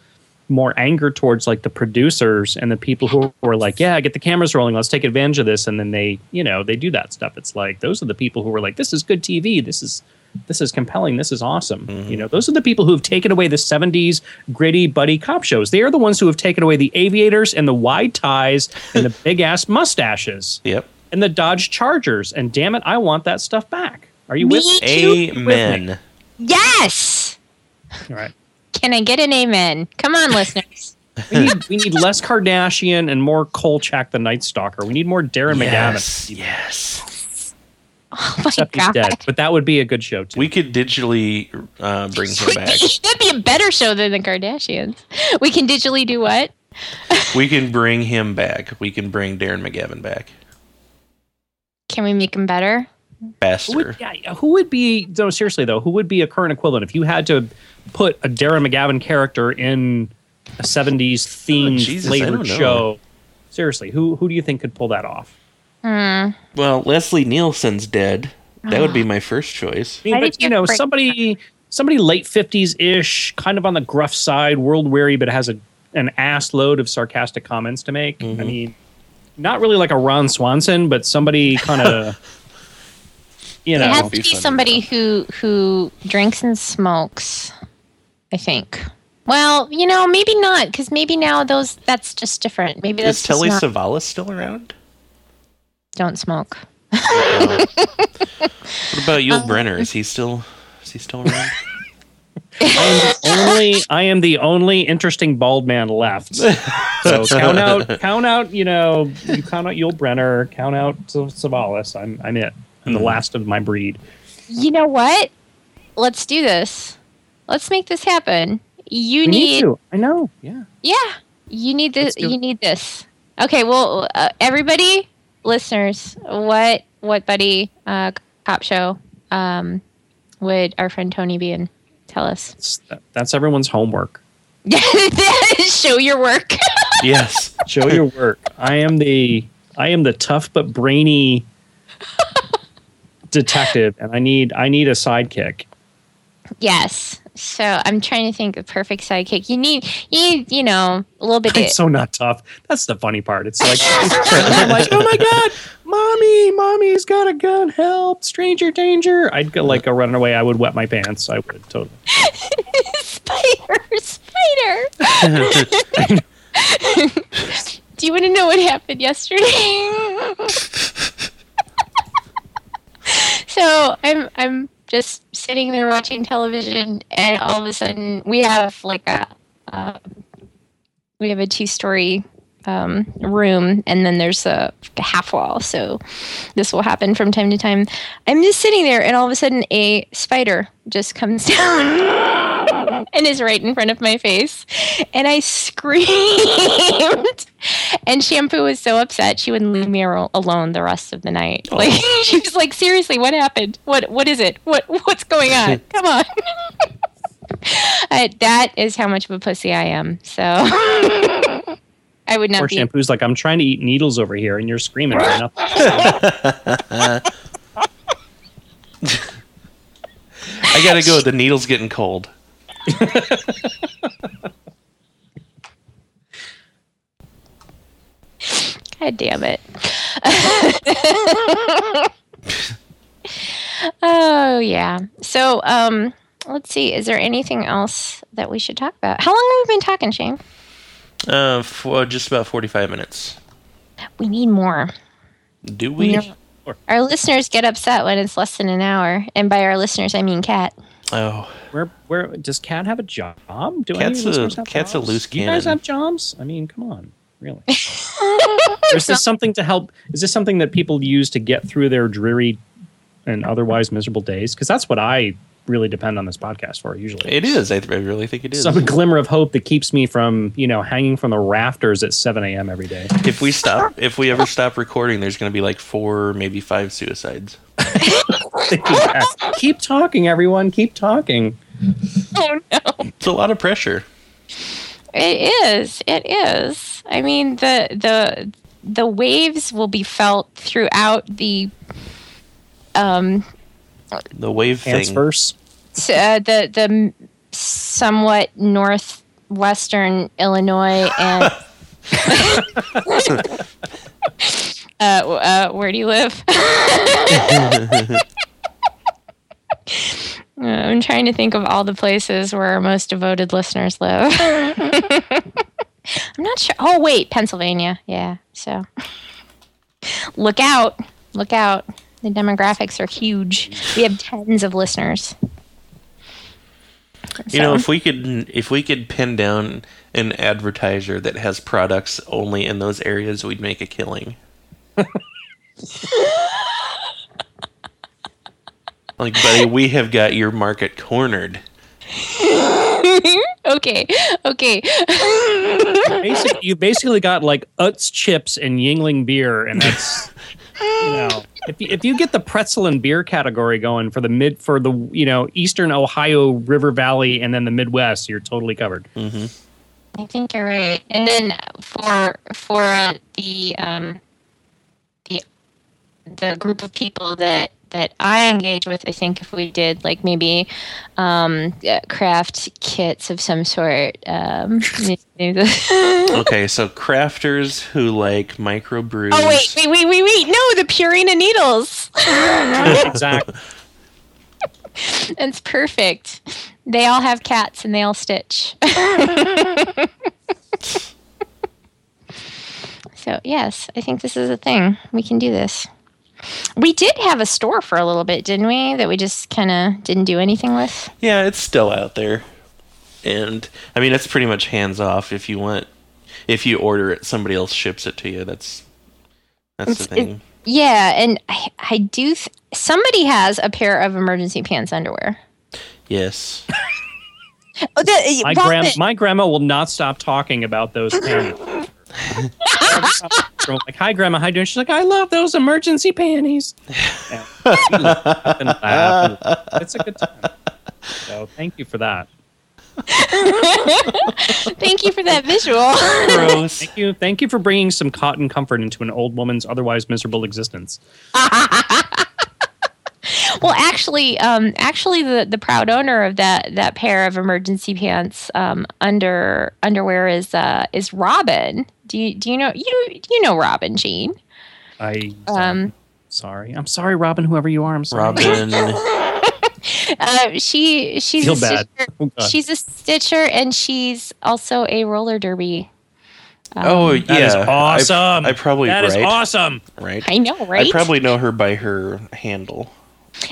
more anger towards like the producers and the people who were like, yeah, get the cameras rolling, let's take advantage of this, and then they, you know, they do that stuff. It's like those are the people who were like, this is good TV, this is this is compelling, this is awesome. You mm-hmm. know, those are the people who have taken away the '70s gritty buddy cop shows. They are the ones who have taken away the aviators and the wide ties and the big ass mustaches Yep. and the Dodge Chargers. And damn it, I want that stuff back. Are you Me with me? Amen. Yes. All right. Can I get an amen? Come on, listeners. We need we need less Kardashian and more Kolchak the Night Stalker. We need more Darren Yes. McGavin. Yes. Oh my Except he's dead. But that would be a good show too. We could digitally uh, bring him back. That'd be a better show than the Kardashians. We can digitally do what? We can bring him back. We can bring Darren McGavin back. Can we make him better? who Faster. would, yeah, who would be no seriously though, who would be a current equivalent if you had to put a Darren McGavin character in a 70s themed Oh, Jesus, I flavored show? Seriously, who who do you think could pull that off? Hmm. Well, Leslie Nielsen's dead. That would be my first choice. I mean, but you you know, break somebody somebody late fifties ish, kind of on the gruff side, world weary, but has a an ass load of sarcastic comments to make. I mean, not really like a Ron Swanson, but somebody kind of, you know, It know, has to be funny, somebody who who drinks and smokes. I think. Well, you know, maybe not, because maybe now those that's just different. Maybe that's Is Telly not, Savalas still around? Don't smoke. What about Yul Um, Brynner? Is he still is he still around? only I am the only interesting bald man left. So count out, count out. You know, you count out Yul Brynner, count out Savalas. I'm I'm it. I'm the Mhm. last of my breed. You know what? Let's do this. Let's make this happen. You We need, need to. I know. Yeah. yeah. You need this. Let's do it. You need this. Okay. Well, uh, everybody, listeners, what what buddy uh, cop show um, would our friend Tony be in? Tell us. That- that's everyone's homework. Show your work. yes. Show your work. I am the I am the tough but brainy detective, and I need I need a sidekick. yes. So I'm trying to think of perfect sidekick. You need you need you know a little bit. It's so not tough. That's the funny part. It's like I'm like, oh my god, mommy, mommy's got a gun. Help, stranger danger. I'd go like a running away. I would wet my pants. I would totally. spider, spider. Do you want to know what happened yesterday? so I'm I'm just sitting there watching television, and all of a sudden we have like a uh, we have a two story um, room, and then there's a, a half wall. So this will happen from time to time. I'm just sitting there, and all of a sudden a spider just comes down and is right in front of my face, and I screamed. And Shampoo was so upset she wouldn't leave me alone the rest of the night. Like she was like, "Seriously, what happened? What what is it? What what's going on? Come on." uh, that is how much of a pussy I am. So I would not Poor be. shampoo's like, I'm trying to eat needles over here, and you're screaming for nothing. I gotta go. The needle's getting cold. God damn it. oh yeah. So um let's see. Is there anything else that we should talk about? How long have we been talking, Shane? Uh, for just about forty-five minutes. We need more. Do we? No. Our listeners get upset when it's less than an hour, and by our listeners I mean Kat. Oh, Where, where does Cat have a job? Do Cat's of your a- have Cat's a loose Do you guys have jobs? I mean, come on, really. or is this something to help? Is this something that people use to get through their dreary and otherwise miserable days? Because that's what I really depend on this podcast for usually. it is. I, th- I really think it is. Some glimmer of hope that keeps me from, you know, hanging from the rafters at 7 a.m. every day. if we stop, if we ever stop recording, there's gonna be like four, maybe five suicides. keep talking, everyone. Keep talking. Oh no. It's a lot of pressure. It is. It is. I mean the the the waves will be felt throughout the um The wave thing. Transverse. uh, the the somewhat northwestern Illinois and uh, uh, where do you live? Uh, I'm trying to think of all the places where our most devoted listeners live. I'm not sure. Oh wait, Pennsylvania. Yeah. So look out. Look out. The demographics are huge. We have tens of listeners. You know, if we could, if we could pin down an advertiser that has products only in those areas, we'd make a killing. like, buddy, we have got your market cornered. okay, okay. Basic, you basically got like Utz chips and Yuengling beer, and that's you know if you, if you get the pretzel and beer category going for the mid for the you know Eastern Ohio River Valley and then the Midwest, you're totally covered. hmm I think you're right. And then for for uh, the um the the group of people that that I engage with, I think if we did like maybe um uh, craft kits of some sort, um Okay, so crafters who like microbrews. Oh wait, wait, wait, wait, wait! No, the Purina needles. exactly. it's perfect. They all have cats and they all stitch. so yes, I think this is a thing. We can do this. We did have a store for a little bit, didn't we? That we just kind of didn't do anything with. Yeah, it's still out there. And I mean, it's pretty much hands off. If you want, if you order it, somebody else ships it to you. That's that's the It's- it- thing. Yeah, and I, I do. Th- somebody has a pair of emergency pants underwear. yes. Oh, the, My Robin- grand my grandma will not stop talking about those panties. like, hi, grandma, how you doing? She's like, I love those emergency panties. Yeah. We laugh and laugh and- It's a good time. So thank you for that. Thank you for that visual. Gross. Thank you. Thank you for bringing some cotton comfort into an old woman's otherwise miserable existence. Well, actually, um, actually, the, the proud owner of that that pair of emergency pants um, under underwear is uh, is Robin. Do you do you know you you know Robin Jean? I Um, sorry. I'm sorry, Robin. Whoever you are, I'm sorry. Robin. uh, she she's Feel a bad. stitcher. Oh, She's a stitcher and she's also a roller derby. Um, Oh yeah, That is awesome. I, probably That is right. awesome. Right. I know, right? I probably know her by her handle.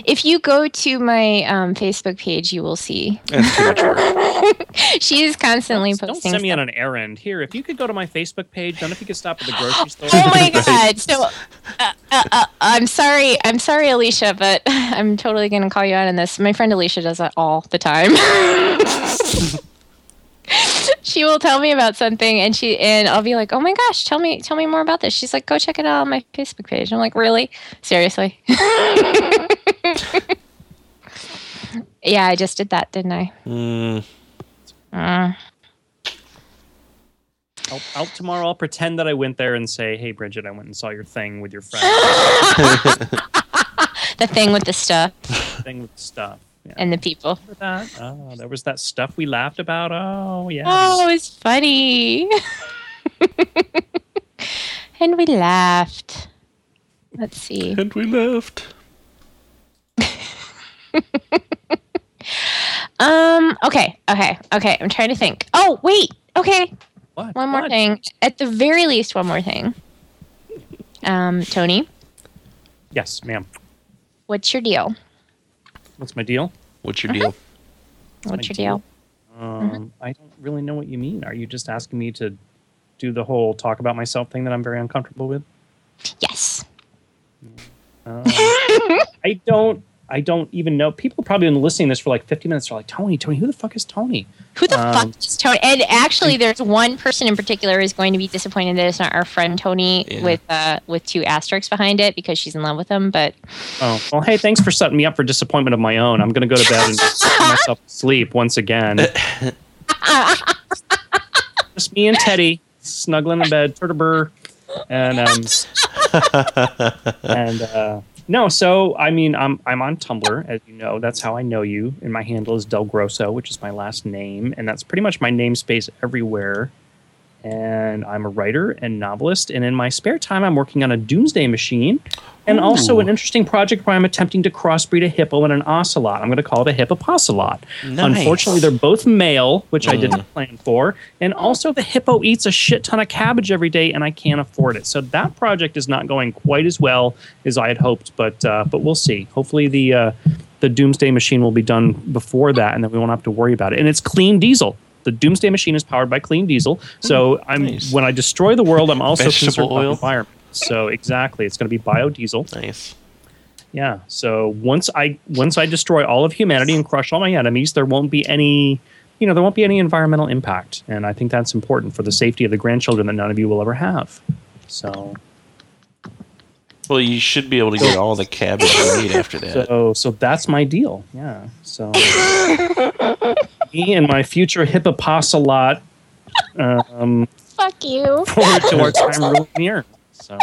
If you go to my um, Facebook page, you will see That's too much work. she is constantly Don't posting. send me stuff. on an errand. Here, if you could go to my Facebook page, then if you could stop at the grocery store. Oh my god! So, uh, uh, uh, I'm sorry. I'm sorry, Alicia, but I'm totally gonna call you out on this. My friend Alicia does that all the time. she will tell me about something, and she and I'll be like, "Oh my gosh, tell me, tell me more about this." She's like, "Go check it out on my Facebook page." I'm like, "Really? Seriously?" yeah, I just did that, didn't I? Mm, Uh. I'll, I'll tomorrow. I'll pretend that I went there and say, "Hey, Bridget, I went and saw your thing with your friend. The thing with the stuff The thing with the stuff." Yeah. and the people. Remember that? Oh, there was that stuff we laughed about. Oh, yeah. Oh, it's funny. and we laughed. Let's see. And we laughed. Um. Okay. Okay. Okay. I'm trying to think. Oh, wait. Okay. What? One more What? thing. At the very least, one more thing. Um, Tony, Yes, ma'am. what's your deal? What's my deal? What's your deal? What's your my deal? Um, I don't really know what you mean. Are you just asking me to do the whole talk about myself thing that I'm very uncomfortable with? Yes. Um, I don't. I don't even know. People have probably been listening to this for like 50 minutes. They're like, Tony, Tony, who the fuck is Tony? Who the Um, fuck is Tony? And actually, there's one person in particular who's going to be disappointed that it's not our friend Tony Yeah. with uh with two asterisks behind it because she's in love with him. But Oh, well, hey, thanks for setting me up for disappointment of my own. I'm going to go to bed and put myself to sleep once again. Just me and Teddy snuggling in bed, Turtleburr, and um, and uh, no. So I mean, I'm I'm on Tumblr, as you know. That's how I know you. And my handle is Del Grosso, which is my last name, and that's pretty much my namespace everywhere. And I'm a writer and novelist, and in my spare time, I'm working on a Doomsday Machine, and also an interesting project where I'm attempting to crossbreed a hippo and an ocelot. I'm going to call it a hippopocelot. Nice. Unfortunately, they're both male, which I Mm. didn't plan for. And also, the hippo eats a shit ton of cabbage every day, and I can't afford it. So that project is not going quite as well as I had hoped. But uh, but we'll see. Hopefully, the uh, the Doomsday Machine will be done before that, and then we won't have to worry about it. And it's clean diesel. The Doomsday Machine is powered by clean diesel. Hmm. So I'm nice. when I destroy the world, I'm also Vegetable concerned about the environment. So exactly, it's going to be biodiesel. Nice. Yeah. So once I once I destroy all of humanity and crush all my enemies, there won't be any you know, there won't be any environmental impact. And I think that's important for the safety of the grandchildren that none of you will ever have. So Well, you should be able to get all the cabbage you need after that. so so that's my deal. Yeah. So me and my future hippopocelot um fuck you. forward to our time ruling the earth. So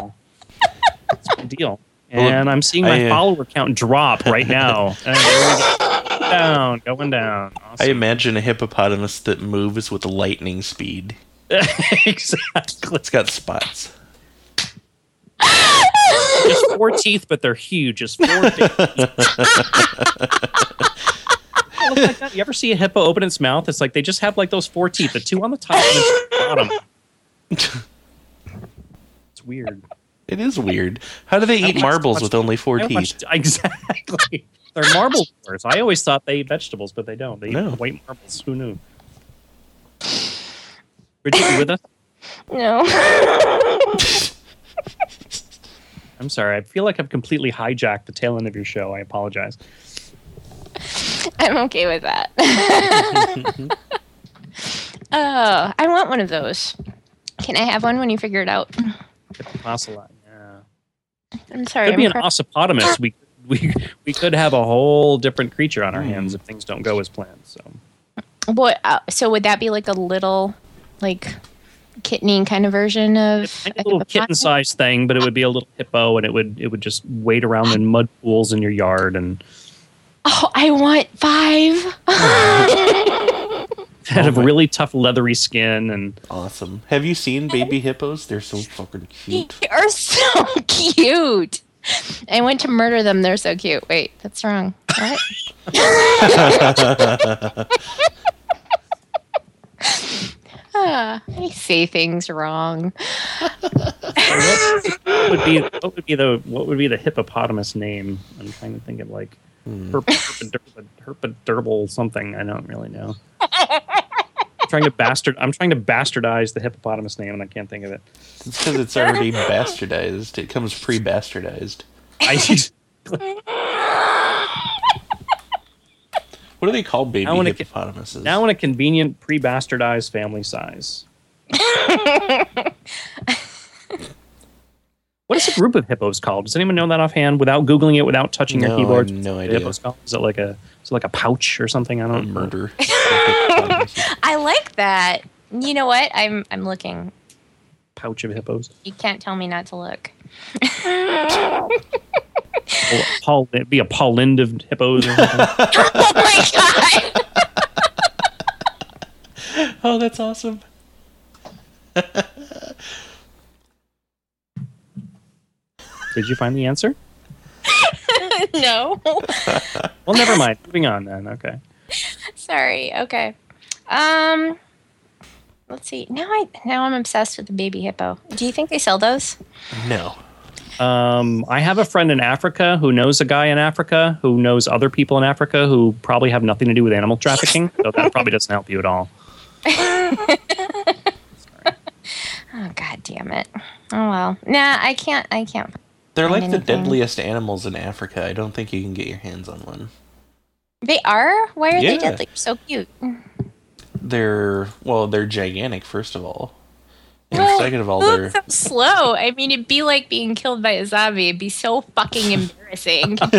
that's my deal. And I'm seeing my I, uh, follower count drop right now. And there. Down, going down. I imagine a hippopotamus that moves with lightning speed. exactly. It's got spots. Just four teeth, but they're huge. Just four big teeth. It looks like that. You ever see a hippo open its mouth? It's like they just have like those four teeth, the two on the top and the two on the bottom. It's weird. It is weird. How do they eat watched- marbles watched- with only four I teeth? watched- exactly. They're marble wars. I always thought they eat vegetables, but they don't. They No. eat white marbles. Who knew? Bridget, you with us? No. I'm sorry. I feel like I've completely hijacked the tail end of your show. I apologize. I'm okay with that. oh, I want one of those. Can I have one when you figure it out? Hippopocelot. Yeah. I'm sorry. Could be I'm an cr- ossipotamus. We we we could have a whole different creature on our Hmm. hands if things don't go as planned. So what? Uh, so would that be like a little, like, kittening kind of version of a little kitten-sized thing, but it would be a little hippo, and it would it would just wade around in mud pools in your yard and Oh, I want five. had Oh a really tough leathery skin and Awesome. Have you seen baby hippos? They're so fucking cute. they are so cute. I went to murder them. They're so cute. Wait, that's wrong. What? Ah, I say things wrong. what would be what would be the what would be the hippopotamus name? I'm trying to think of like Hmm. herp, herpadermal, herpadermal something. I don't really know. I'm trying to bastard. I'm trying to bastardize the hippopotamus name, and I can't think of it. It's because it's already bastardized. It comes pre-bastardized. I What do they call baby Now when it ca- hippopotamuses? now in a convenient pre-bastardized family size. what is a group of hippos called? Does anyone know that offhand? Without googling it, without touching No, their I keyboard, have no What idea. the hippos called? Is it like a is it like a pouch or something? I don't know. murder. I like that. You know what? I'm I'm looking. Pouch of hippos. You can't tell me not to look. Paul, it'd be a Paulinda of hippos. Or oh my god! Oh, that's awesome. Did you find the answer? no. Well, never mind. Moving on then. Okay. Sorry. Okay. Um. Let's see. Now I now I'm obsessed with the baby hippo. Do you think they sell those? No. Um, I have a friend in Africa who knows a guy in Africa who knows other people in Africa who probably have nothing to do with animal trafficking. so that probably doesn't help you at all. Oh god damn it. Oh well. Nah, I can't. I can't. They're like the deadliest animals in Africa. I don't think you can get your hands on one. They are. Why are they Yeah. deadly? So cute. They're well, they're gigantic first of all. And Well, second of all, they're so slow. I mean, it'd be like being killed by a zombie. It'd be so fucking embarrassing.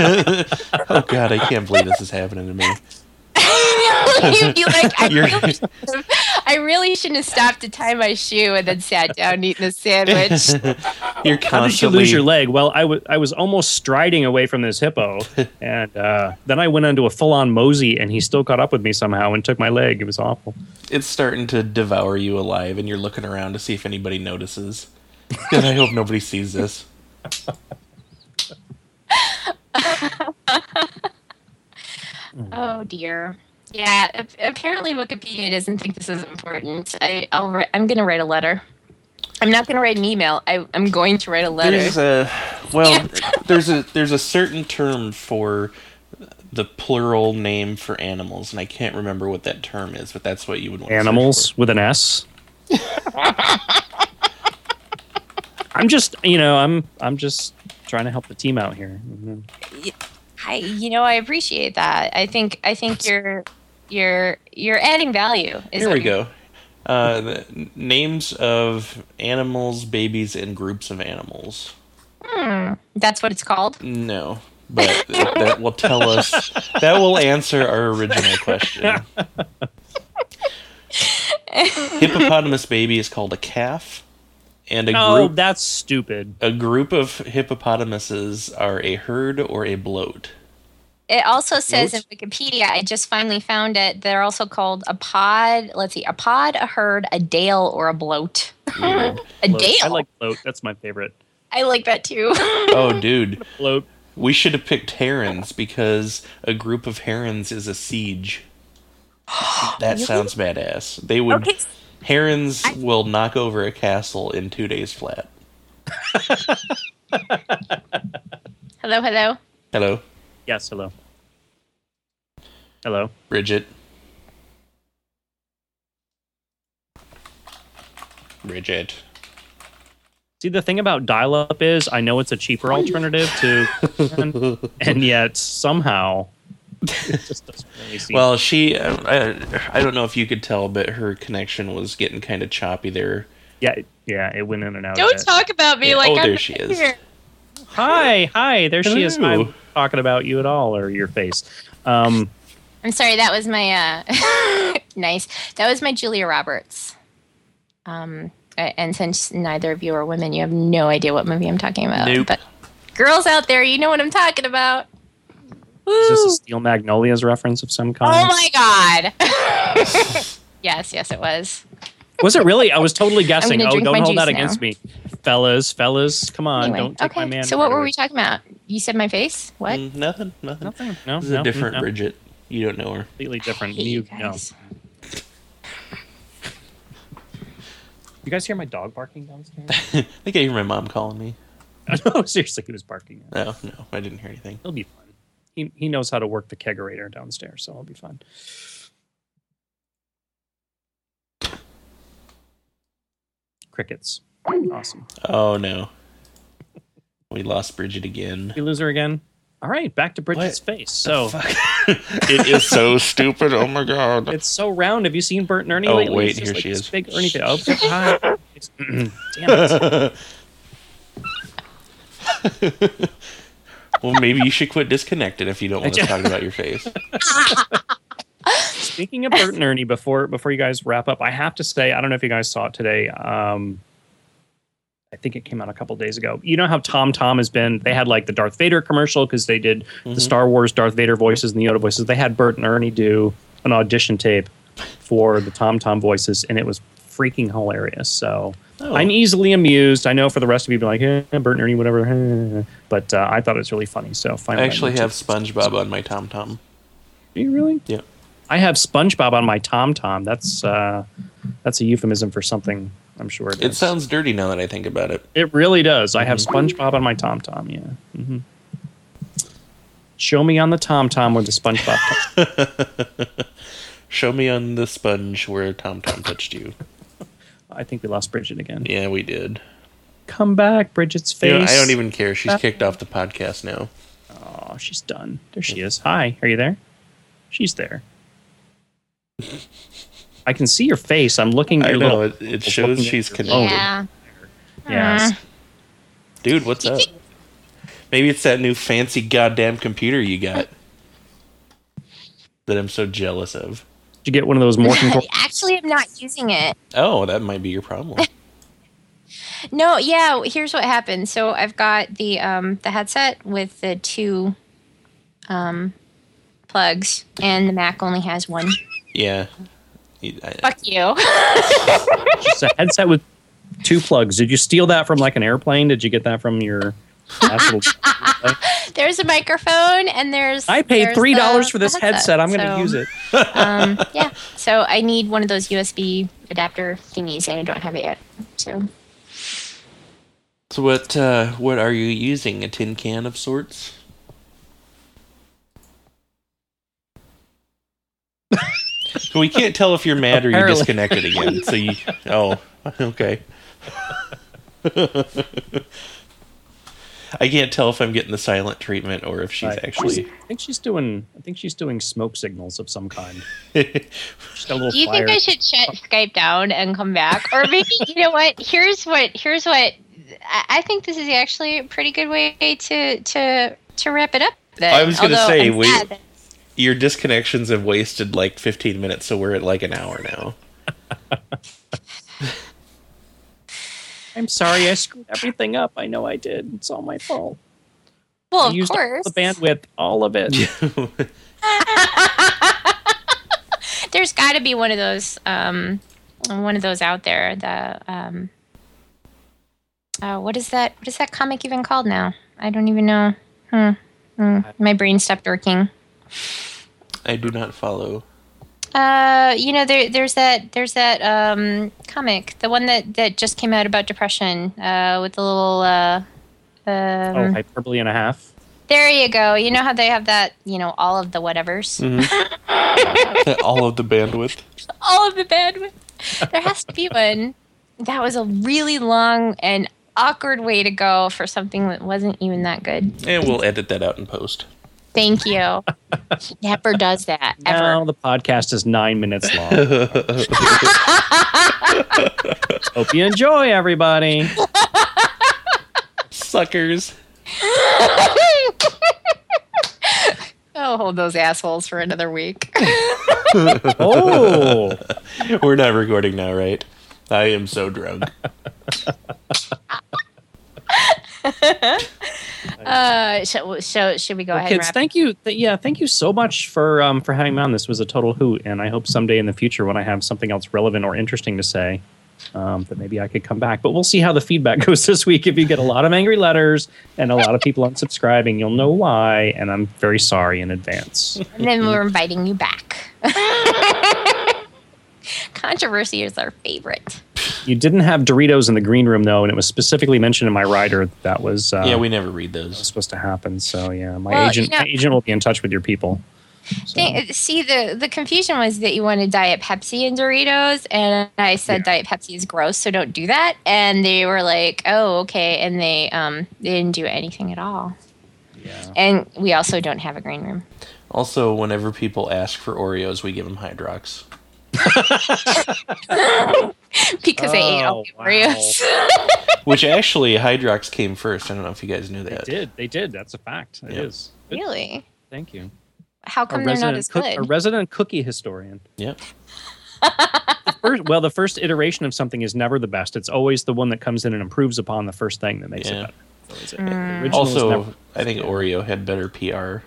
Oh god, I can't believe this is happening to me. You'd be like, I You're- really, shouldn't have- I really shouldn't have stopped to tie my shoe and then sat down eating a sandwich. You're How did you lose your leg? Well, I wa- I was almost striding away from this hippo, and uh, then I went into a full on mosey, and he still caught up with me somehow and took my leg. It was awful. it's starting to devour you alive and you're looking around to see if anybody notices. And I hope nobody sees this. oh dear. Yeah. Apparently, Wikipedia doesn't think this is important. I, I'll. Ri- I'm gonna write a letter. I'm not gonna write an email. I, I'm going to write a letter. There's a well, there's a there's a certain term for the plural name for animals, and I can't remember what that term is, but that's what you would want. to Animals with an S. I'm just, you know, I'm I'm just trying to help the team out here. I, you know, I appreciate that. I think, I think you're, you're, you're adding value. for. Is Here we go. Uh, the names of animals, babies, and groups of animals. Hmm, that's what it's called. No, but that will tell us. That will answer our original question. Hippopotamus baby is called a calf, and a Oh, group that's stupid. a group of hippopotamuses are a herd or a bloat. It also says Notes? in Wikipedia, I just finally found it. They're also called a pod. Let's see, a pod, a herd, a dale, or a bloat. Weird. Mm. A Float. dale. I like float. That's my favorite. I like that too. oh, dude, Float. we should have picked herons because a group of herons is a siege. That sounds badass. They would. okay. Herons will knock over a castle in two days flat. Hello, hello. Hello, Yes. Hello. Hello. Bridget. Bridget. See, the thing about dial-up is, I know it's a cheaper alternative to, and, and yet somehow it just doesn't really. Well, she, uh, I, I don't know if you could tell, but her connection was getting kind of choppy there. yeah, yeah, it went in and out. Don't talk about me Yeah, like oh, I'm there she is. here. Hi, hi, there she is. Hello. I'm talking about you at all or your face. Um, I'm sorry, that was my uh nice. That was my Julia Roberts. Um and since neither of you are women, you have no idea what movie I'm talking about. Nope. But girls out there, you know what I'm talking about. is this a Steel Magnolias reference of some kind? Oh my god. yes, yes it was. Was it really? I was totally guessing. Oh, don't hold that now. against me. Fellas, fellas, come on. Anyway, don't take okay. my man. so what were we talking about? You said my face? What? Mm, nothing, nothing. Nothing. No, This is no, a different no. Bridget. You don't know her. Completely different. Hate You, you no. guys. You guys hear my dog barking downstairs? I think I hear my mom calling me. no, seriously, he was barking. No, no, I didn't hear anything. He'll be fine. He, he knows how to work the kegerator downstairs, so he'll be fine. Crickets. Awesome. Oh no, we lost Bridget again. We lose her again. All right, back to Bridget's face. So it is so stupid. Oh my god. it's so round. Have you seen Bert and Ernie Oh, lately? wait, here like she this is. Big Ernie. Face. Oh, hi. It's- Damn it. well, maybe you should quit disconnected if you don't want us talking about your face. Speaking of Bert and Ernie, before before you guys wrap up, I have to say I don't know if you guys saw it today. Um, I think it came out a couple days ago. You know how Tom Tom has been? They had like the Darth Vader commercial because they did Mhm. the Star Wars Darth Vader voices and the Yoda voices. They had Bert and Ernie do an audition tape for the Tom Tom voices, and it was freaking hilarious. So Oh. I'm easily amused. I know for the rest of you, be like, eh, Bert and Ernie, whatever. But uh, I thought it was really funny. So I finally, actually have SpongeBob on my Tom Tom. Do you really? Yeah. I have SpongeBob on my Tom Tom. That's uh, that's a euphemism for something. I'm sure it, It is. sounds dirty now that I think about it. It really does. I have SpongeBob on my Tom Tom. Yeah. hmm Show me on the Tom Tom where the SpongeBob. Show me on the sponge where Tom Tom touched you. I think we lost Bridget again. Yeah, we did. Come back, Bridget's face. You know, I don't even care. She's kicked off the podcast now. Oh, she's done. There she is. Hi, are you there? She's there. I can see your face. I'm looking. at I your know little- it, it shows she's connected. Yeah. Yes. Dude, what's up? Maybe it's that new fancy goddamn computer you got that I'm so jealous of. Did you get one of those Morton? Cor- Actually, I'm not using it. Oh, that might be your problem. No, yeah. Here's what happened. So I've got the um, the headset with the two um, plugs, and the Mac only has one. yeah. You- I- Fuck you. It's a headset with two plugs. Did you steal that from like an airplane? Did you get that from your? there's a microphone, and there's. I paid there's three dollars for this the headset. I'm going to use it. um, yeah. So I need one of those USB adapter thingies, and I don't have it yet. So So what uh, what are you using? A tin can of sorts? We can't tell if you're mad or you're disconnected again. So you oh okay. I can't tell if I'm getting the silent treatment or if she's Right. actually. I think she's doing. I think she's doing smoke signals of some kind. She's a little Do you flyer. think I should shut Skype down and come back, or maybe you know what? Here's what. Here's what. I I think this is actually a pretty good way to to to wrap it up. Then. I was gonna say, I'm we- sad that- Your disconnections have wasted like 15 minutes, so we're at like an hour now. I'm sorry, I screwed everything up. I know I did. It's all my fault. Well, I of used all course. the bandwidth, all of it. There's got to be one of those. Um, one of those out there. The um, uh, what is that? What is that comic even called now? I don't even know. Hmm. Hmm. My brain stopped working. I do not follow. Uh, you know, there, there's that, there's that um, comic, the one that that just came out about depression, uh, with the little. Uh, um, Oh, hyperbole and a half. there you go. You know how they have that, you know, all of the whatevers, All of the bandwidth. all of the bandwidth. There has to be one. That was a really long and awkward way to go for something that wasn't even that good. And we'll edit that out in post. Thank you. He never does that ever. Now the podcast is nine minutes long. Hope you enjoy, everybody. Suckers. I'll hold those assholes for another week. Oh, We're not recording now, right? I am so drunk. Uh, so, so should we go Well, ahead kids, wrap? thank you. Th- yeah, thank you so much for um, for having me on. This was a total hoot, and I hope someday in the future, when I have something else relevant or interesting to say, um, that maybe I could come back. But we'll see how the feedback goes this week. If you get a lot of angry letters and a lot of people unsubscribing, you'll know why, and I'm very sorry in advance. and then we're inviting you back. Controversy is our favorite. You didn't have Doritos in the green room though, and it was specifically mentioned in my rider that was uh, yeah, we never read those. was those. supposed to happen. So yeah, my Well, agent you know- my agent will be in touch with your people. So, Think- See, the the confusion was that you wanted Diet Pepsi and Doritos, and I said Diet Pepsi is gross, so don't do that. And they were like, "Oh, okay," and they um they didn't do anything at all. yeah. And we also don't have a green room. Also, whenever people ask for Oreos, we give them Hydrox. because I ate all Oh, the wow. Oreos. Which actually, Hydrox came first. I don't know if you guys knew They that. did. They did. That's a fact. It is. Yeah. Good. really? Thank you. How A come they're not as cook- good? a resident cookie historian. Yep. The first, well, the first iteration of something is never the best. It's always the one that comes in and improves upon the first thing that makes Yeah. it better. So it's- Mm. the original is Also, never- I think Oreo had better PR.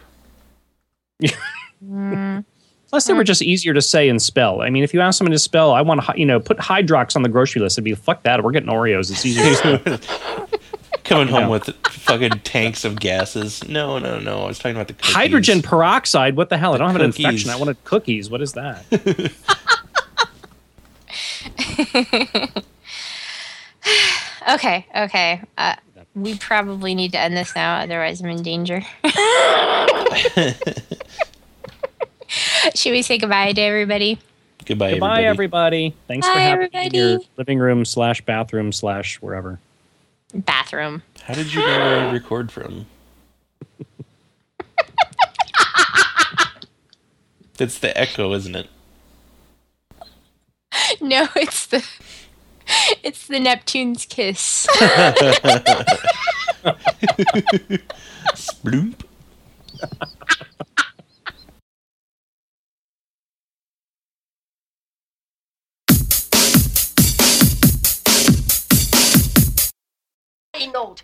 Mm, Plus, they were just easier to say and spell. I mean, if you ask someone to spell, I want to, you know, put Hydrox on the grocery list, it'd be fuck that. We're getting Oreos. It's easier. to spell. Coming home No. with fucking tanks of gases. No, no, no. I was talking about the cookies. Hydrogen peroxide. What the hell? I don't have an cookies. infection. I wanted cookies. What is that? okay, okay. Uh, we probably need to end this now, otherwise I'm in danger. Should we say goodbye to everybody? Goodbye, Goodbye, everybody. everybody. Thanks for Bye, having me in your living room slash bathroom slash wherever. Bathroom. How did you know where I record from? it's the echo, isn't it? No, it's the it's the Neptune's kiss. Sploop. Note.